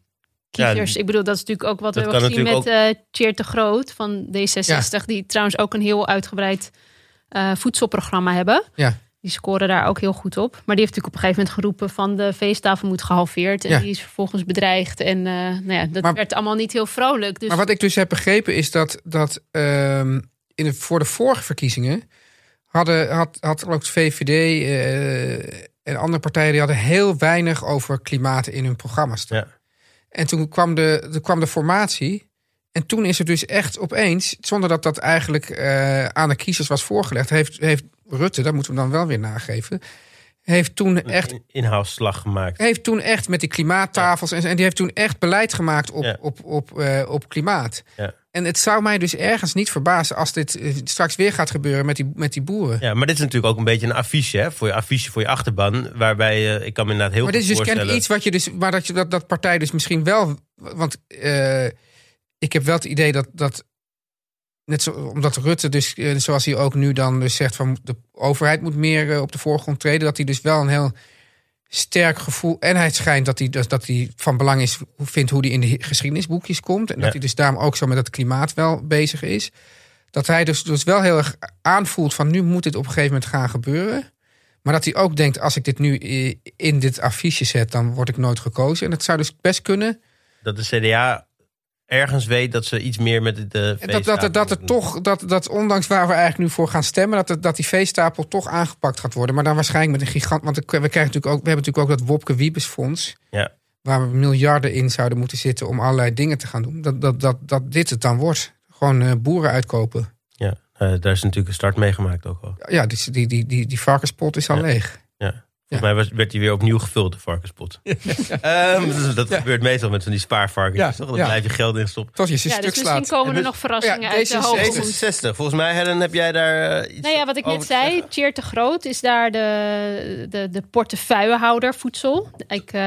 kiezers. Ja, ik bedoel, dat is natuurlijk ook wat we hebben gezien met natuurlijk eh Cheer te Groot van D66. Die trouwens ook een heel uitgebreid eh, voedselprogramma hebben. Ja. Die scoren daar ook heel goed op. Maar die heeft natuurlijk op een gegeven moment geroepen van de feesttafel moet gehalveerd. En Ja. die is vervolgens bedreigd. En eh, nou ja, dat Maar- werd allemaal niet heel vrolijk. Dus Maar wat ik dus heb begrepen is dat, dat ehm, in de, voor de vorige verkiezingen hadden, had, had ook de VVD eh, en andere partijen die hadden heel weinig over klimaat in hun programma's. Ja. En toen kwam de, er kwam de formatie. En toen is er dus echt opeens, zonder dat dat eigenlijk eh, aan de kiezers was voorgelegd, heeft, heeft Rutte, dat moeten we dan wel weer nageven, heeft toen echt Een inhaalslag gemaakt. heeft toen echt met die klimaattafels en, en die heeft toen echt beleid gemaakt op, Ja. op, op, eh, op klimaat. Ja. En het zou mij dus ergens niet verbazen als dit eh, straks weer gaat gebeuren met die, met die boeren. Ja, maar dit is natuurlijk ook een beetje een affiche, hè? Voor je affiche voor je achterban. Waarbij je, ik kan me inderdaad heel maar dit goed is dus voorstellen. kennelijk iets wat je dus, maar dat, je, dat, dat partij dus misschien wel, want eh, ik heb wel het idee dat, dat net zo, omdat Rutte dus, eh, zoals hij ook nu dan dus zegt van de overheid moet meer eh, op de voorgrond treden, dat hij dus wel een heel sterk gevoel en hij schijnt dat hij, dus, dat hij van belang is, vindt hoe hij in de geschiedenisboekjes komt en Ja. dat hij dus daarom ook zo met het klimaat wel bezig is. Dat hij dus, dus wel heel erg aanvoelt van nu moet dit op een gegeven moment gaan gebeuren. Maar dat hij ook denkt, als ik dit nu in dit affiche zet, dan word ik nooit gekozen. En het zou dus best kunnen. Dat de CDA ergens weet dat ze iets meer met de dat, dat, er- dat er toch, dat, dat ondanks waar we eigenlijk nu voor gaan stemmen, dat, het- dat die veestapel toch aangepakt gaat worden. Maar dan waarschijnlijk met een gigant. Want we, krijgen natuurlijk ook, we hebben natuurlijk ook dat Wopke Wiebesfonds. Ja. Waar we miljarden in zouden moeten zitten om allerlei dingen te gaan doen. Dat, dat, dat, dat dit het dan wordt. Gewoon eh, boeren uitkopen. Ja, eh, daar is natuurlijk een start meegemaakt ook al. Ja, die, die, die, die, die varkenspot is al Ja. leeg. Ja. Volgens mij was, werd die weer opnieuw gevuld, de varkenspot. (laughs) Ehm, dus dat gebeurt meestal met van die spaarvarkens. Ja, toch? Dan ja. blijf je geld in stoppen. Tot je ze ja, stuk dus misschien slaat. komen En er dus- nog verrassingen Ja, uit de D66. hoogte. D66. Volgens mij, Helen, heb jij daar eh, iets Nou ja, wat ik net zei? Cheer te Groot is daar de, de, de portefeuillehouder voedsel. Ik, eh,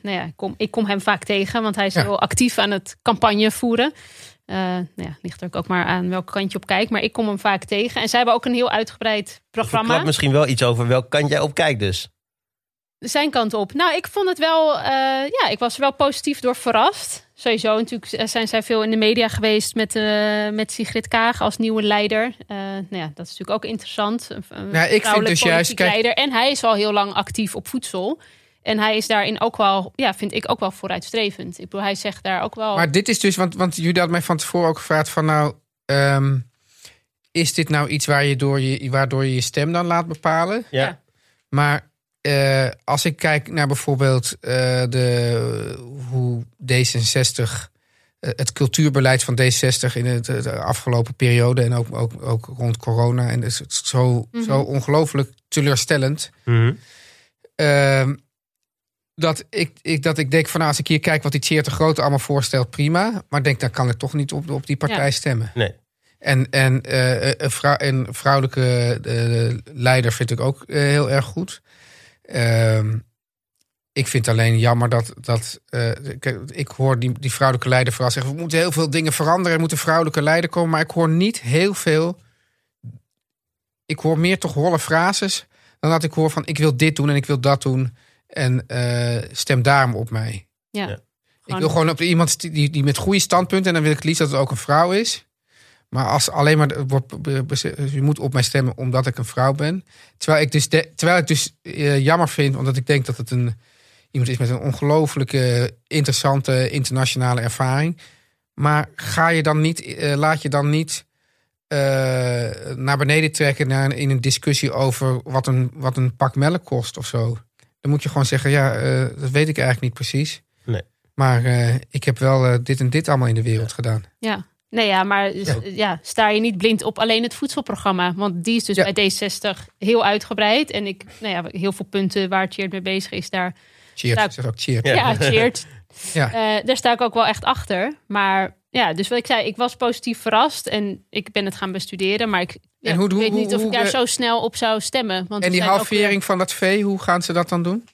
nou ja, ik, kom, ik kom hem vaak tegen, want hij is Ja. heel actief aan het campagne voeren. Eh, nou ja, ligt er ook maar aan welk kant je op kijkt, maar ik kom hem vaak tegen. En zij hebben ook een heel uitgebreid programma. Verklap misschien wel iets over welk kant jij op kijkt dus. Zijn kant op. Nou, ik vond het wel, eh, ja, ik was er wel positief door verrast. Sowieso natuurlijk eh, zijn zij veel in de media geweest met, eh, met Sigrid Kaag als nieuwe leider. Eh, nou ja, dat is natuurlijk ook interessant. Een- Nou, ik vind dus juist, kijk- leider. En hij is al heel lang actief op voedsel. En hij is daarin ook wel, ja, vind ik ook wel vooruitstrevend. Ik bedoel, hij zegt daar ook wel. Maar dit is dus, want, want jullie hadden mij van tevoren ook gevraagd van nou, ehm, is dit nou iets waar je door je, waardoor je je stem dan laat bepalen? Ja. Ja. Maar eh, als ik kijk naar bijvoorbeeld eh, de, hoe D66, eh, het cultuurbeleid van D60 in het, de afgelopen periode en ook, ook, ook rond corona, en het is zo, Mhm. zo ongelooflijk teleurstellend. Mhm. Ehm, dat, ik, ik, dat ik denk van nou, als ik hier kijk wat die Tjeer te Grote allemaal voorstelt, prima. Maar denk, dan kan ik toch niet op, op die partij Ja. stemmen. Nee. En, en eh, een, vrou- een vrouwelijke eh, leider vind ik ook heel erg goed. Ehm, ik vind alleen jammer dat. dat eh, ik hoor die, die vrouwelijke leider vooral zeggen: we moeten heel veel dingen veranderen. Er moet een vrouwelijke leider komen. Maar ik hoor niet heel veel. Ik hoor meer toch holle frases. Dan dat ik hoor van: ik wil dit doen en ik wil dat doen. En eh, stem daarom op mij. ja. Ja. Ik wil gewoon op iemand die, die met goede standpunten. En dan wil ik het liefst dat het ook een vrouw is. Maar als alleen maar wordt je moet op mij stemmen omdat ik een vrouw ben. Terwijl ik dus, de- terwijl ik dus eh, jammer vind, omdat ik denk dat het een iemand is met een ongelooflijke interessante internationale ervaring. Maar ga je dan niet, eh, laat je dan niet eh, naar beneden trekken naar, in een discussie over wat een, wat een pak melk kost of zo. Dan moet je gewoon zeggen, ja, eh, dat weet ik eigenlijk niet precies. Nee. Maar eh, ik heb wel dit en dit allemaal in de wereld gedaan. ja. Nee, ja, maar ja. sta je niet blind op alleen het voedselprogramma. Want die is dus Ja. bij D60 heel uitgebreid. En ik, nou ja, heel veel punten waar Cheert mee bezig is, daar Cheert, ik zeg ook cheert. Ja. Cheert. (laughs) Ja. Eh, daar sta ik ook wel echt achter. Maar ja, dus wat ik zei, ik was positief verrast en ik ben het gaan bestuderen. Maar ik ja, En hoe- ik weet hoe- niet of hoe- ik daar zo snel op zou stemmen. Want En die halvering van dat vee, hoe gaan ze dat dan doen?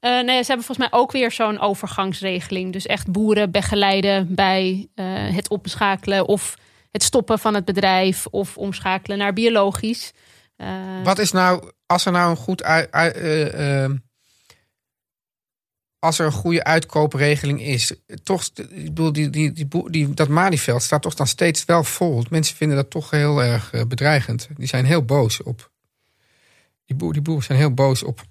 Eh, nee, ze hebben volgens mij ook weer zo'n overgangsregeling. Dus echt boeren begeleiden bij eh, het omschakelen of het stoppen van het bedrijf of omschakelen naar biologisch. Eh, Wat is nou, als er nou een goed ui- ui- eh, eh, als er een goede uitkoopregeling is, toch, ik bedoel, die, die, die, dat Malieveld staat toch dan steeds wel vol. Mensen vinden dat toch heel erg bedreigend. Die zijn heel boos op. Die, boer, die boeren zijn heel boos op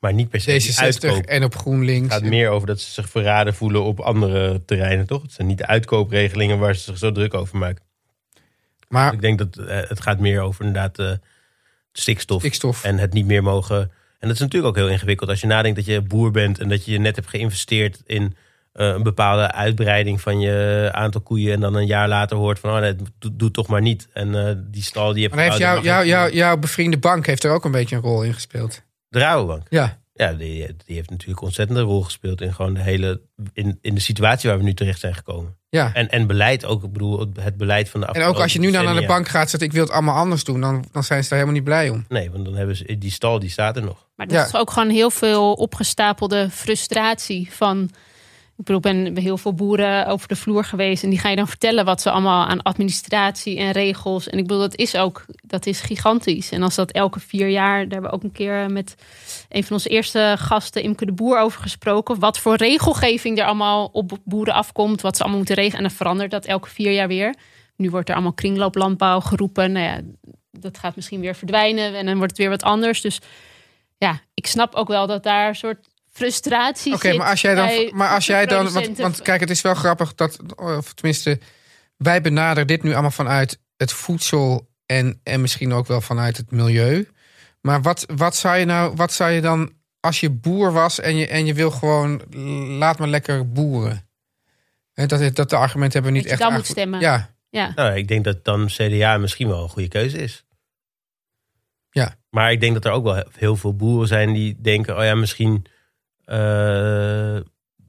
Maar niet per se die D66 uitkoop. en op GroenLinks. Het gaat meer over dat ze zich verraden voelen op andere terreinen, toch? Het zijn niet de uitkoopregelingen waar ze zich zo druk over maken. maar Ik denk dat eh, het gaat meer over inderdaad eh, stikstof. stikstof. En het niet meer mogen. En dat is natuurlijk ook heel ingewikkeld. Als je nadenkt dat je boer bent en dat je net hebt geïnvesteerd in eh, een bepaalde uitbreiding van je aantal koeien. En dan een jaar later hoort van, oh nee, doe, doe toch maar niet. En die stal die je hebt Maar heeft gebouwd, jou, jouw bevriende bank heeft er ook een beetje een rol in gespeeld. De Rabobank. Ja. Ja, die, die heeft natuurlijk een ontzettende rol gespeeld in gewoon de hele. In, in de situatie waar we nu terecht zijn gekomen. ja. En, en beleid ook, ik bedoel, het- beleid van de En ook als je nu dan naar de bank gaat en zegt ik wil het allemaal anders doen, dan, dan zijn ze daar helemaal niet blij om. Nee, want dan hebben ze die stal, die staat er nog. Maar dat Ja. is ook gewoon heel veel opgestapelde frustratie van. Ik bedoel, ik ben heel veel boeren over de vloer geweest. En die ga je dan vertellen wat ze allemaal aan administratie en regels. En ik bedoel, dat is ook dat is gigantisch. En als dat elke vier jaar, daar hebben we ook een keer met een van onze eerste gasten, Imke de Boer, over gesproken. Wat voor regelgeving er allemaal op boeren afkomt. Wat ze allemaal moeten regelen. En dan verandert dat elke vier jaar weer. Nu wordt er allemaal kringlooplandbouw geroepen. Nou ja, dat gaat misschien weer verdwijnen. En dan wordt het weer wat anders. Dus ja, ik snap ook wel dat daar een soort frustratie Oké, maar als jij dan, maar als jij dan want, kijk, het is wel grappig dat, of tenminste, wij benaderen dit nu allemaal vanuit het voedsel en, en misschien ook wel vanuit het milieu. Maar wat, wat zou je nou, wat zou je dan, als je boer was en je, en je wil gewoon, laat maar lekker boeren. Hè, Dat, dat de argument hebben we niet Dat je echt. dan moet stemmen. Ja, Ja, Nou, ik denk dat dan CDA misschien wel een goede keuze is. Ja. Maar ik denk dat er ook wel heel veel boeren zijn die denken: oh ja, misschien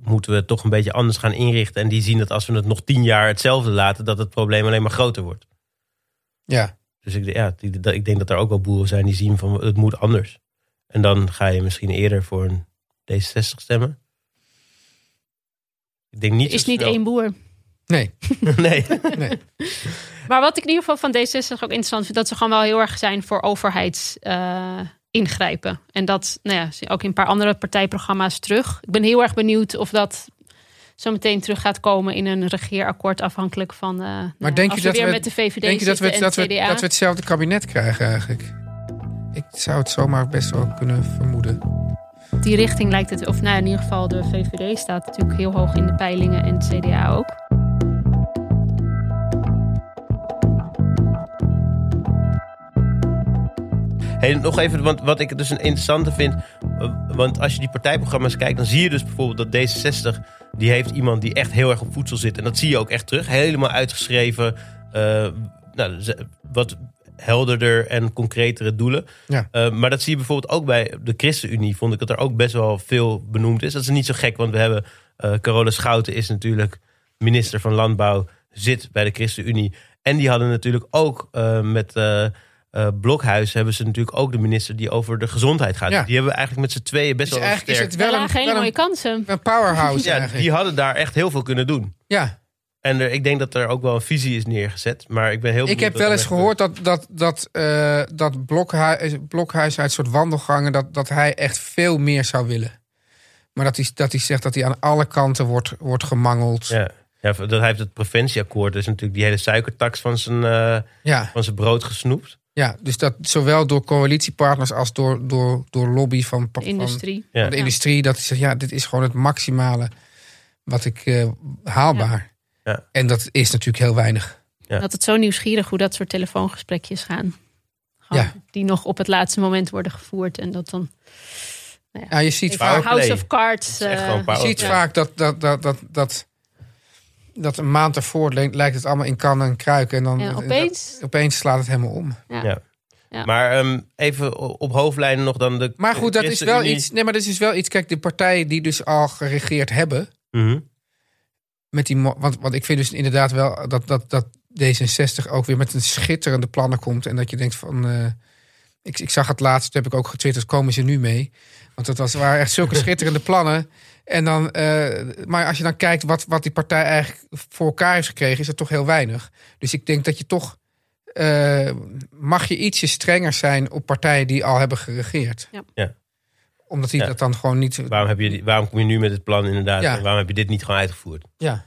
moeten we het toch een beetje anders gaan inrichten. En die zien dat als we het nog tien jaar hetzelfde laten, dat het probleem alleen maar groter wordt. ja. Dus ik, ja, die- dat- ik denk dat er ook wel boeren zijn die zien van het moet anders. En dan ga je misschien eerder voor een D66 stemmen. Ik denk niet er is niet één boer. Nee, (laughs) nee. nee. Maar wat ik in ieder geval van D66 ook interessant vind, dat ze gewoon wel heel erg zijn voor overheidsingrijpen. Ingrijpen. En dat, nou ja, zie ook in een paar andere partijprogramma's terug. Ik ben heel erg benieuwd of dat zo meteen terug gaat komen in een regeerakkoord, afhankelijk van. nou ja, denk je we dat weer we- met de VVD Denk je dat we, dat, we, CDA? dat we hetzelfde kabinet krijgen eigenlijk? Ik zou het zomaar best wel kunnen vermoeden. Die richting lijkt het, of nou in ieder geval de VVD staat natuurlijk heel hoog in de peilingen en het CDA ook. Hey, nog even, want wat ik dus een interessante vind. eh, Want als je die partijprogramma's kijkt, dan zie je dus bijvoorbeeld dat D66. die heeft iemand die echt heel erg op voedsel zit. En dat zie je ook echt terug. Helemaal uitgeschreven. eh, nou, wat helderder en concretere doelen. Ja. Eh, maar dat zie je bijvoorbeeld ook bij de ChristenUnie. Vond ik dat er ook best wel veel benoemd is. Dat is niet zo gek, want we hebben. eh Carola Schouten is natuurlijk minister van Landbouw. Zit bij de ChristenUnie. En die hadden natuurlijk ook met. Eh, eh, Blokhuis hebben ze natuurlijk ook de minister die over de gezondheid gaat. Ja. Die hebben we eigenlijk met z'n tweeën best Dus wel eigenlijk is sterk. het Wel een, wel mooie kansen. een powerhouse (laughs) Ja, eigenlijk. die hadden daar echt heel veel kunnen doen. Ja, En er, ik denk dat er ook wel een visie is neergezet. Maar ik ben heel ik heb wel eens gehoord dat, dat, dat, eh, dat Blokhuis, Blokhuis uit soort wandelgangen... Dat, dat hij echt veel meer zou willen. Maar dat hij, dat hij zegt dat hij aan alle kanten wordt, wordt gemangeld. Ja. Ja, dat hij heeft het preventieakkoord. Dus natuurlijk die hele suikertax van zijn, eh, Ja, van zijn brood gesnoept. Dus dat zowel door coalitiepartners als door, door, door lobby van, van, Industrie. Ja. de industrie... dat hij zegt, ja, dit is gewoon het maximale wat ik eh, haalbaar. Ja. En dat is natuurlijk heel weinig. Ja. Dat het zo nieuwsgierig hoe dat soort telefoongesprekjes gaan. Gewoon Ja. Die nog op het laatste moment worden gevoerd. En dat dan Ja, je ziet vaak... House of Cards. Eh, Je ziet vaak dat, dat, dat, dat, dat dat een maand ervoor lijkt het allemaal in kannen en kruiken. En dan En dat- opeens, opeens slaat het helemaal om. ja. Ja. Ja. Maar ehm, even op hoofdlijnen nog dan de. Maar goed, dat is wel iets. Nee, maar dat is wel iets. Kijk, de partijen die dus al geregeerd hebben. Mhm. Met die, want ik vind dus inderdaad wel dat, dat, dat D66 ook weer met een schitterende plannen komt. En dat je denkt van. eh, ik, ik zag het laatst, heb ik ook getwitterd, komen ze nu mee? Want dat was, waren echt zulke (laughs) schitterende plannen. En dan, eh, maar als je dan kijkt wat, wat die partij eigenlijk voor elkaar heeft gekregen, is het toch heel weinig. Dus ik denk dat je toch. eh, mag je ietsje strenger zijn op partijen die al hebben geregeerd. Ja. Ja. Omdat die Ja. dat dan gewoon niet. Waarom, heb je, waarom kom je nu met het plan inderdaad? Ja. En waarom heb je dit niet gewoon uitgevoerd? Ja.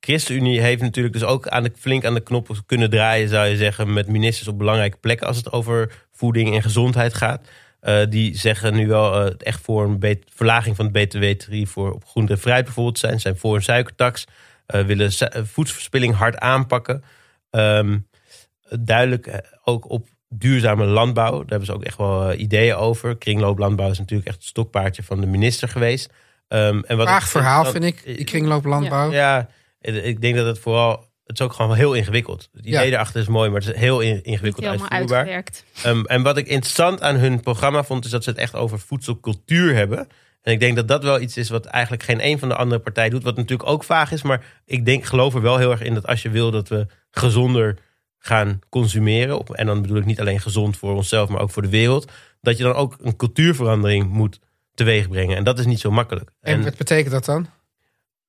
ChristenUnie heeft natuurlijk dus ook aan de, flink aan de knoppen kunnen draaien, zou je zeggen, met ministers op belangrijke plekken als het over voeding en gezondheid gaat. Eh, die zeggen nu wel eh, echt voor een verlaging van het btw-tarief voor op groente en fruit bijvoorbeeld zijn. Zijn voor een suikertax. eh, willen voedselverspilling hard aanpakken. Ehm, duidelijk ook op duurzame landbouw. Daar hebben ze ook echt wel ideeën over. Kringlooplandbouw is natuurlijk echt het stokpaardje van de minister geweest. Ehm, en wat verhaal vind ik, die kringlooplandbouw. ja, ik denk dat het vooral. Het is ook gewoon heel ingewikkeld. Het idee Ja. erachter is mooi, maar het is heel ingewikkeld helemaal uitvoerbaar. uitgewerkt. Ehm, en wat ik interessant aan hun programma vond, is dat ze het echt over voedselcultuur hebben. En ik denk dat dat wel iets is wat eigenlijk geen een van de andere partijen doet. Wat natuurlijk ook vaag is, maar ik denk, geloof er wel heel erg in dat als je wil dat we gezonder gaan consumeren. op- En dan bedoel ik niet alleen gezond voor onszelf, maar ook voor de wereld. Dat je dan ook een cultuurverandering moet teweeg brengen. En dat is niet zo makkelijk. En wat betekent dat dan?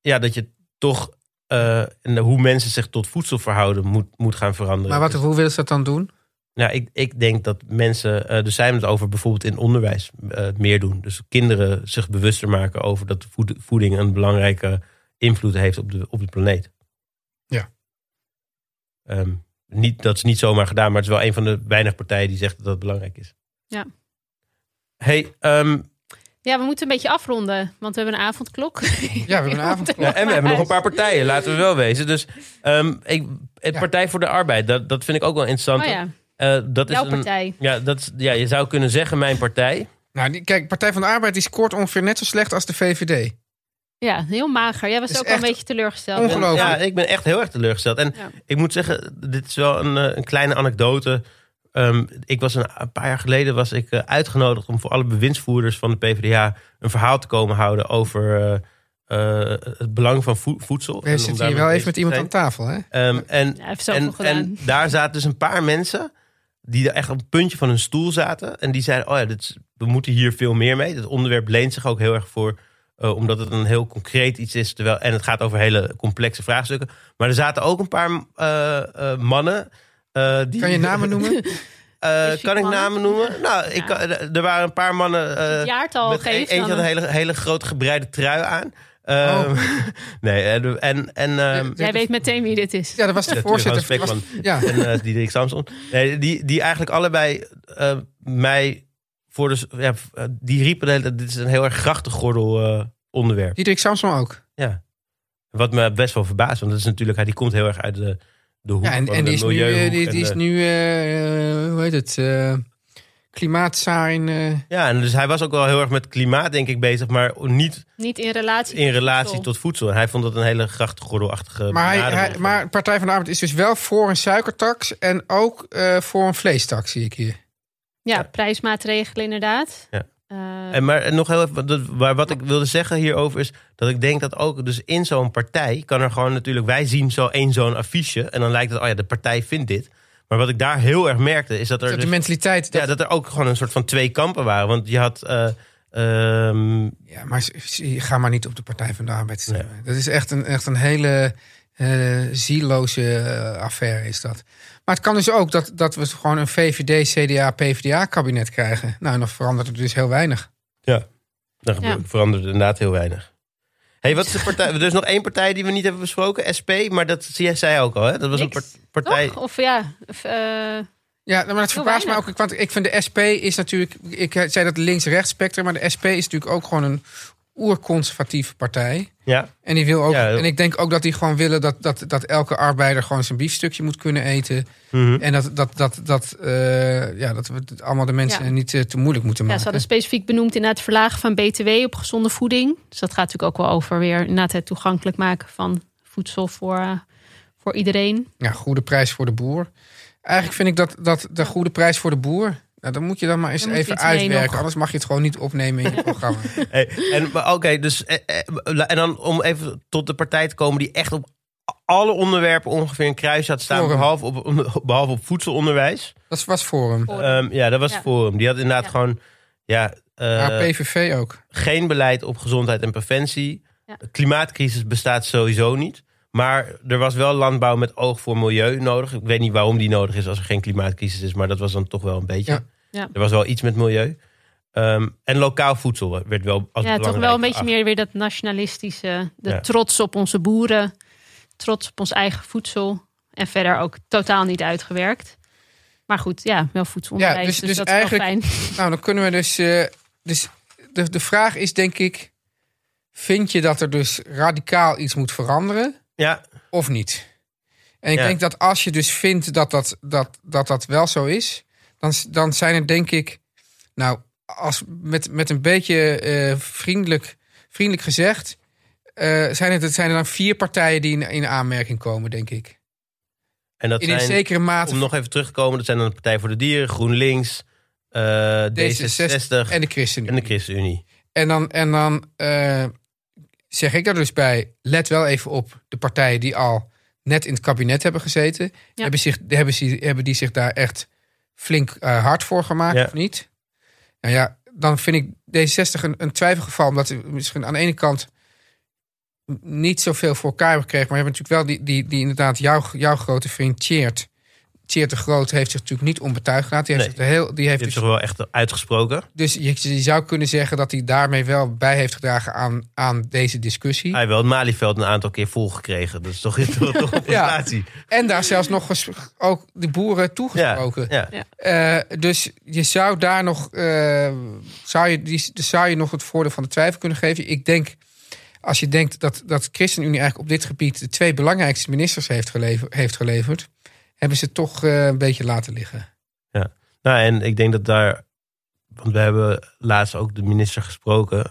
ja, dat je toch eh, en hoe mensen zich tot voedsel verhouden moet, moet gaan veranderen. Maar wat, Dus, hoe willen ze dat dan doen? nou, ik, ik denk dat mensen, eh er zijn het over bijvoorbeeld in onderwijs eh, meer doen. Dus kinderen zich bewuster maken over dat voed- voeding een belangrijke invloed heeft op de, op de planeet. Ja. Ehm, niet, dat is niet zomaar gedaan, maar het is wel een van de weinig partijen die zegt dat dat belangrijk is. Ja. Hey, ehm, Ja, we moeten een beetje afronden, want we hebben een avondklok. Ja, we hebben een (laughs) avondklok. Ja, en we hebben nog een paar partijen, laten we wel wezen. Dus ehm, ik, het Ja. Partij voor de Arbeid, dat, dat vind ik ook wel interessant. Oh ja, Eh, dat is een, partij. ja, dat, is- ja, je zou kunnen zeggen mijn partij. Nou, die, kijk, Partij van de Arbeid is kort ongeveer net zo slecht als de VVD. Ja, heel mager. Jij was ook wel een beetje teleurgesteld. ongelooflijk. Ja, ik ben echt heel erg teleurgesteld. En Ja. ik moet zeggen, dit is wel een, eh, een kleine anekdote. Ehm, ik was een, een paar jaar geleden was ik eh, uitgenodigd om voor alle bewindsvoerders van de PvdA een verhaal te komen houden over eh, eh, het belang van voe- voedsel. We zitten daarmee hier wel even met iemand aan tafel, hè? Ehm, en Ja, en, daar zaten dus een paar mensen die er echt op het puntje van hun stoel zaten. En die zeiden, oh ja, dit we moeten hier veel meer mee. Het onderwerp leent zich ook heel erg voor, eh, omdat het een heel concreet iets is. Terwijl, en het gaat over hele complexe vraagstukken. Maar er zaten ook een paar eh, eh, mannen. Eh, die, Kan je namen noemen? (laughs) Eh, kan ik namen noemen? Nou, ik, kan- er waren een paar mannen. eh, het jaartal met geeft. eentje had een hele, hele grote gebreide trui aan. Ehm, (laughs) nee, en, en, en ehm, Jij weet meteen wie dit is. Ja, dat was de Ja, voorzitter. Was- Spekman. ja. en eh Diederik Samson. Nee, die, die eigenlijk allebei eh, mij voor de. Ja, eh, die riepen de hele tijd, dit is een heel erg grachtengordel eh, onderwerp. Diederik Samson ook. Ja. Wat me best wel verbaast, want dat is natuurlijk, hij die komt heel erg uit de, de hoek Ja, en, van en de die is nu, eh, die, is nu eh, hoe heet het, eh klimaatzaar in... eh, Ja, en dus hij was ook wel heel erg met klimaat, denk ik, bezig, maar niet Niet in relatie. in tot relatie voedsel. tot voedsel. En hij vond dat een hele grachtengordelachtige maar, hij, maar Partij van de Arbeid is dus wel voor een suikertax en ook eh, voor een vleestaks, zie ik hier. Ja, Ja. prijsmaatregelen inderdaad. Ja. Eh, En maar nog heel even, dat- waar wat ik wilde zeggen hierover is dat ik denk dat ook dus in zo'n partij kan er gewoon natuurlijk, wij zien zo één zo'n affiche en dan lijkt het, oh ja, de partij vindt dit. Maar wat ik daar heel erg merkte is dat er, Dat de dus, mentaliteit... Dat, ja, dat er ook gewoon een soort van twee kampen waren. Want je had, eh, ehm, Ja, maar ga maar niet op de Partij van de Arbeid stemmen. Dat is echt een, echt een hele eh zieloze affaire is dat. Maar het kan dus ook dat, dat we gewoon een VVD, CDA, PvdA kabinet krijgen. Nou, en dan verandert er dus heel weinig. dan Ja. veranderde inderdaad heel weinig. hey, wat is de partij? (laughs) Er is nog één partij die we niet hebben besproken, SP, maar dat zie jij zei ook al, hè? Dat was een Niks. partij. Toch? Of ja, of, eh, Ja, maar het verbaast me ook. Want ik vind de SP is natuurlijk. Ik zei dat links-rechts spectrum, maar de SP is natuurlijk ook gewoon een oerconservatieve partij. Ja, En die wil ook. Ja, en ik denk ook dat die gewoon willen dat, dat, dat elke arbeider gewoon zijn biefstukje moet kunnen eten. Mhm. En dat, dat, dat, dat, eh, ja, dat we het allemaal de mensen Ja. niet eh, te moeilijk moeten ja, maken. ze hadden specifiek benoemd in het verlagen van BTW op gezonde voeding. Dus dat gaat natuurlijk ook wel over weer inderdaad het toegankelijk maken van voedsel voor, voor iedereen. Ja, goede prijs voor de boer. Eigenlijk vind ik dat, dat de goede prijs voor de boer. Nou, dan moet je dan maar eens Dan even uitwerken. Anders mag je het gewoon niet opnemen in je (laughs) programma. Hey, en maar oké, dus eh, eh, en dan om even tot de partij te komen die echt op alle onderwerpen ongeveer een kruisje had staan, Forum. behalve op, behalve op voedselonderwijs. Dat was Forum. Forum. Ehm, ja, dat was Ja. Forum. Die had inderdaad Ja. gewoon ja, eh, Maar PVV ook. geen beleid op gezondheid en preventie. Ja. De klimaatcrisis bestaat sowieso niet. Maar er was wel landbouw met oog voor milieu nodig. Ik weet niet waarom die nodig is als er geen klimaatcrisis is, maar dat was dan toch wel een beetje. Ja. Ja. Er was wel iets met milieu. Ehm, en lokaal voedsel werd wel als ja, toch wel een beetje meer weer dat nationalistische, de Ja. trots op onze boeren, trots op ons eigen voedsel. En verder ook totaal niet uitgewerkt. Maar goed, ja, wel voedselonderwijs, Ja, dus- dus, dus dat is wel eigenlijk- fijn. (laughs) Nou, dan kunnen we dus. eh, dus de, de vraag is, denk ik. Vind je dat er dus radicaal iets moet veranderen? Ja, of niet? En ik Ja. denk dat als je dus vindt dat dat, dat, dat, dat wel zo is, dan, dan zijn er denk ik, nou, als met, met een beetje eh, vriendelijk, vriendelijk gezegd, eh, zijn, het, het zijn er dan vier partijen die in, in aanmerking komen, denk ik. en dat In een zijn, zekere mate om nog even terug te komen, dat zijn dan de Partij voor de Dieren, GroenLinks, eh, D66 en de ChristenUnie. en de ChristenUnie. En dan, en dan zeg ik daar dus bij, let wel even op de partijen die al net in het kabinet hebben gezeten. Ja. Hebben, zich, hebben, ze, hebben die zich daar echt flink eh, hard voor gemaakt Ja. of niet? Nou ja, dan vind ik D60 een, een twijfelgeval. Omdat ze misschien aan de ene kant niet zoveel voor elkaar hebben gekregen. Maar je hebt natuurlijk wel die, die, die inderdaad jouw, jouw grote vriend. Tjeerd de Groot heeft zich natuurlijk niet onbetuigd gelaten. Die heeft, Nee. zich heel, die heeft Die heeft dus zich wel echt uitgesproken. dus je, je zou kunnen zeggen dat hij daarmee wel bij heeft gedragen aan, aan deze discussie. Hij heeft wel het Malieveld een aantal keer volgekregen. Dat is toch, (laughs) toch, toch een prestatie. En daar zelfs nog ook de boeren toegesproken. Ja, Eh, dus je zou daar nog, eh, zou je, die, dus zou je nog het voordeel van de twijfel kunnen geven. Ik denk, als je denkt dat, dat ChristenUnie eigenlijk op dit gebied de twee belangrijkste ministers heeft, geleverd, heeft geleverd, hebben ze toch eh, een beetje laten liggen. Nou, en ik denk dat daar. Want we hebben laatst ook de minister gesproken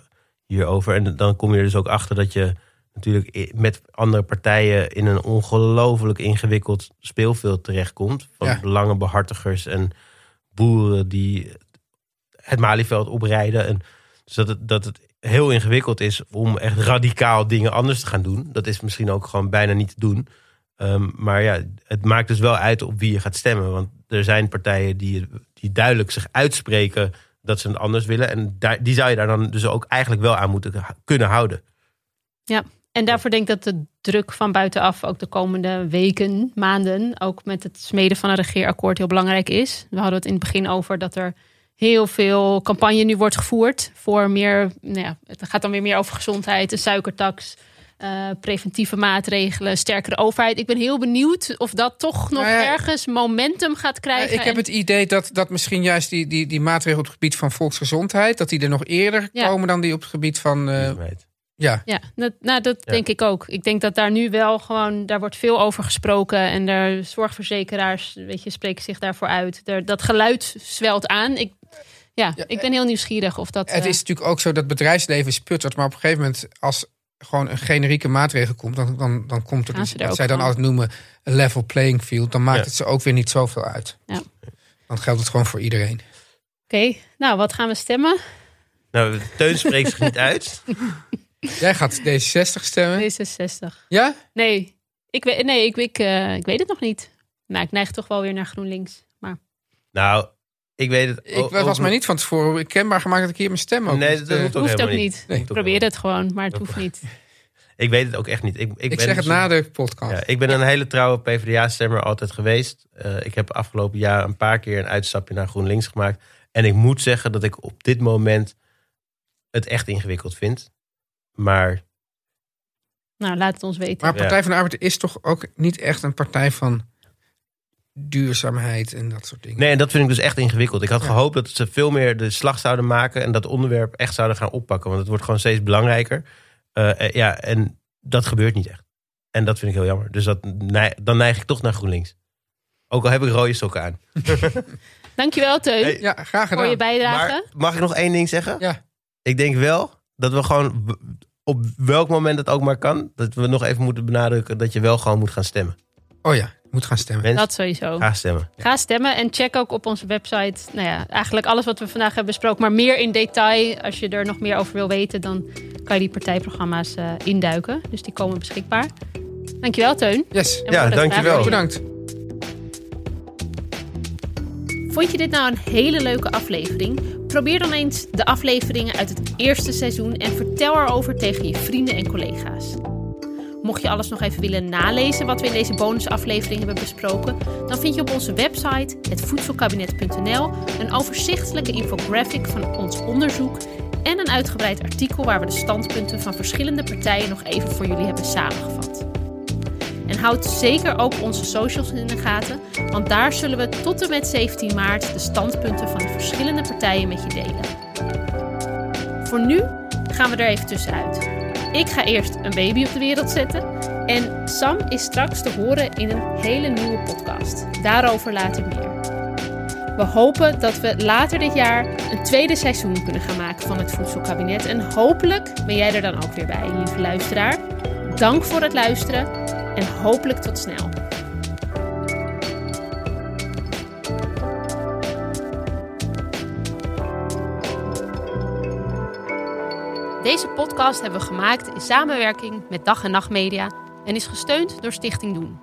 hierover. En dan kom je er dus ook achter dat je natuurlijk met andere partijen in een ongelooflijk ingewikkeld speelveld terechtkomt. Van Ja. belangenbehartigers en boeren die het Malieveld oprijden. En dus dat het, dat het heel ingewikkeld is om echt radicaal dingen anders te gaan doen. Dat is misschien ook gewoon bijna niet te doen. Ehm, maar ja, het maakt dus wel uit op wie je gaat stemmen. Want er zijn partijen die, die duidelijk zich uitspreken dat ze het anders willen. En daar, die zou je daar dan dus ook eigenlijk wel aan moeten kunnen houden. En daarvoor denk ik dat de druk van buitenaf ook de komende weken, maanden, ook met het smeden van een regeerakkoord heel belangrijk is. We hadden het in het begin over dat er heel veel campagne nu wordt gevoerd voor meer, nou ja, het gaat dan weer meer over gezondheid, een suikertax, eh, preventieve maatregelen, sterkere overheid. Ik ben heel benieuwd of dat toch nog Nou ja, ergens momentum gaat krijgen. ik heb het idee dat, dat misschien juist die, die, die maatregelen op het gebied van volksgezondheid, dat die er nog eerder Ja. komen dan die op het gebied van. eh, ja. Ja, dat, nou, dat Ja. denk ik ook. Ik denk dat daar nu wel gewoon, daar wordt veel over gesproken. En de zorgverzekeraars, weet je, spreken zich daarvoor uit. Er, dat geluid zwelt aan. Ik, ja, Ja, ik ben heel nieuwsgierig of dat... Het eh, is natuurlijk ook zo dat bedrijfsleven sputtert, maar op een gegeven moment, als gewoon een generieke maatregel komt, dan, dan, dan komt er wat zij dan van. altijd noemen, een level playing field. Dan maakt Ja. het ze ook weer niet zoveel uit. Ja. Dan geldt het gewoon voor iedereen. Oké, nou, wat gaan we stemmen? Nou, Teun spreekt zich niet uit. (laughs) Jij gaat D66 stemmen. D66. Ja? Nee, ik weet, nee ik, ik, eh, ik weet het nog niet. Nou, ik neig toch wel weer naar GroenLinks. Maar Nou, ik weet het Ik was mij niet van tevoren kenbaar gemaakt dat ik hier mijn stem ook Nee, dat hoeft ook hoeft ook helemaal niet. Nee. Ook probeer het gewoon, maar het hoeft niet. (laughs) Ik weet het ook echt niet. Ik, ik, Ik ben zeg het na de podcast. Ja, ik ben een hele trouwe PvdA-stemmer altijd geweest. Eh, ik heb afgelopen jaar een paar keer een uitstapje naar GroenLinks gemaakt. En ik moet zeggen dat ik op dit moment het echt ingewikkeld vind. Maar Nou, laat het ons weten. Maar Partij van de Arbeid is toch ook niet echt een partij van duurzaamheid en dat soort dingen. nee, en dat vind ik dus echt ingewikkeld. Ik had Ja. gehoopt dat ze veel meer de slag zouden maken en dat onderwerp echt zouden gaan oppakken. Want het wordt gewoon steeds belangrijker. Eh, eh, ja, en dat gebeurt niet echt. En dat vind ik heel jammer. Dus dat, dan neig ik toch naar GroenLinks. Ook al heb ik rode sokken aan. (laughs) Dankjewel, Teun, Hey, Ja, graag voor je gedaan. bijdrage. Maar mag ik nog één ding zeggen? Ja. Ik denk wel dat we gewoon op welk moment het ook maar kan, dat we nog even moeten benadrukken dat je wel gewoon moet gaan stemmen. Oh ja, moet gaan stemmen. Mensen, Dat sowieso. ga stemmen. Ga stemmen en check ook op onze website. Nou ja, eigenlijk alles wat we vandaag hebben besproken. Maar meer in detail. Als je er nog meer over wil weten, dan kan je die partijprogramma's eh, induiken. Dus die komen beschikbaar. Dankjewel, Teun. Yes, Ja, dankjewel. bedankt. Vond je dit nou een hele leuke aflevering? Probeer dan eens de afleveringen uit het eerste seizoen en vertel erover tegen je vrienden en collega's. Mocht je alles nog even willen nalezen wat we in deze bonusaflevering hebben besproken, dan vind je op onze website hetvoedselkabinet.nl een overzichtelijke infographic van ons onderzoek en een uitgebreid artikel waar we de standpunten van verschillende partijen nog even voor jullie hebben samengevat. En houd zeker ook onze socials in de gaten, want daar zullen we tot en met 17 maart de standpunten van de verschillende partijen met je delen. Voor nu gaan we er even tussenuit. Ik ga eerst een baby op de wereld zetten en Sam is straks te horen in een hele nieuwe podcast. Daarover later meer. We hopen dat we later dit jaar een tweede seizoen kunnen gaan maken van het Voedselkabinet. En hopelijk ben jij er dan ook weer bij, lieve luisteraar. Dank voor het luisteren en hopelijk tot snel. Deze podcast hebben we gemaakt in samenwerking met Dag en Nacht Media en is gesteund door Stichting Doen.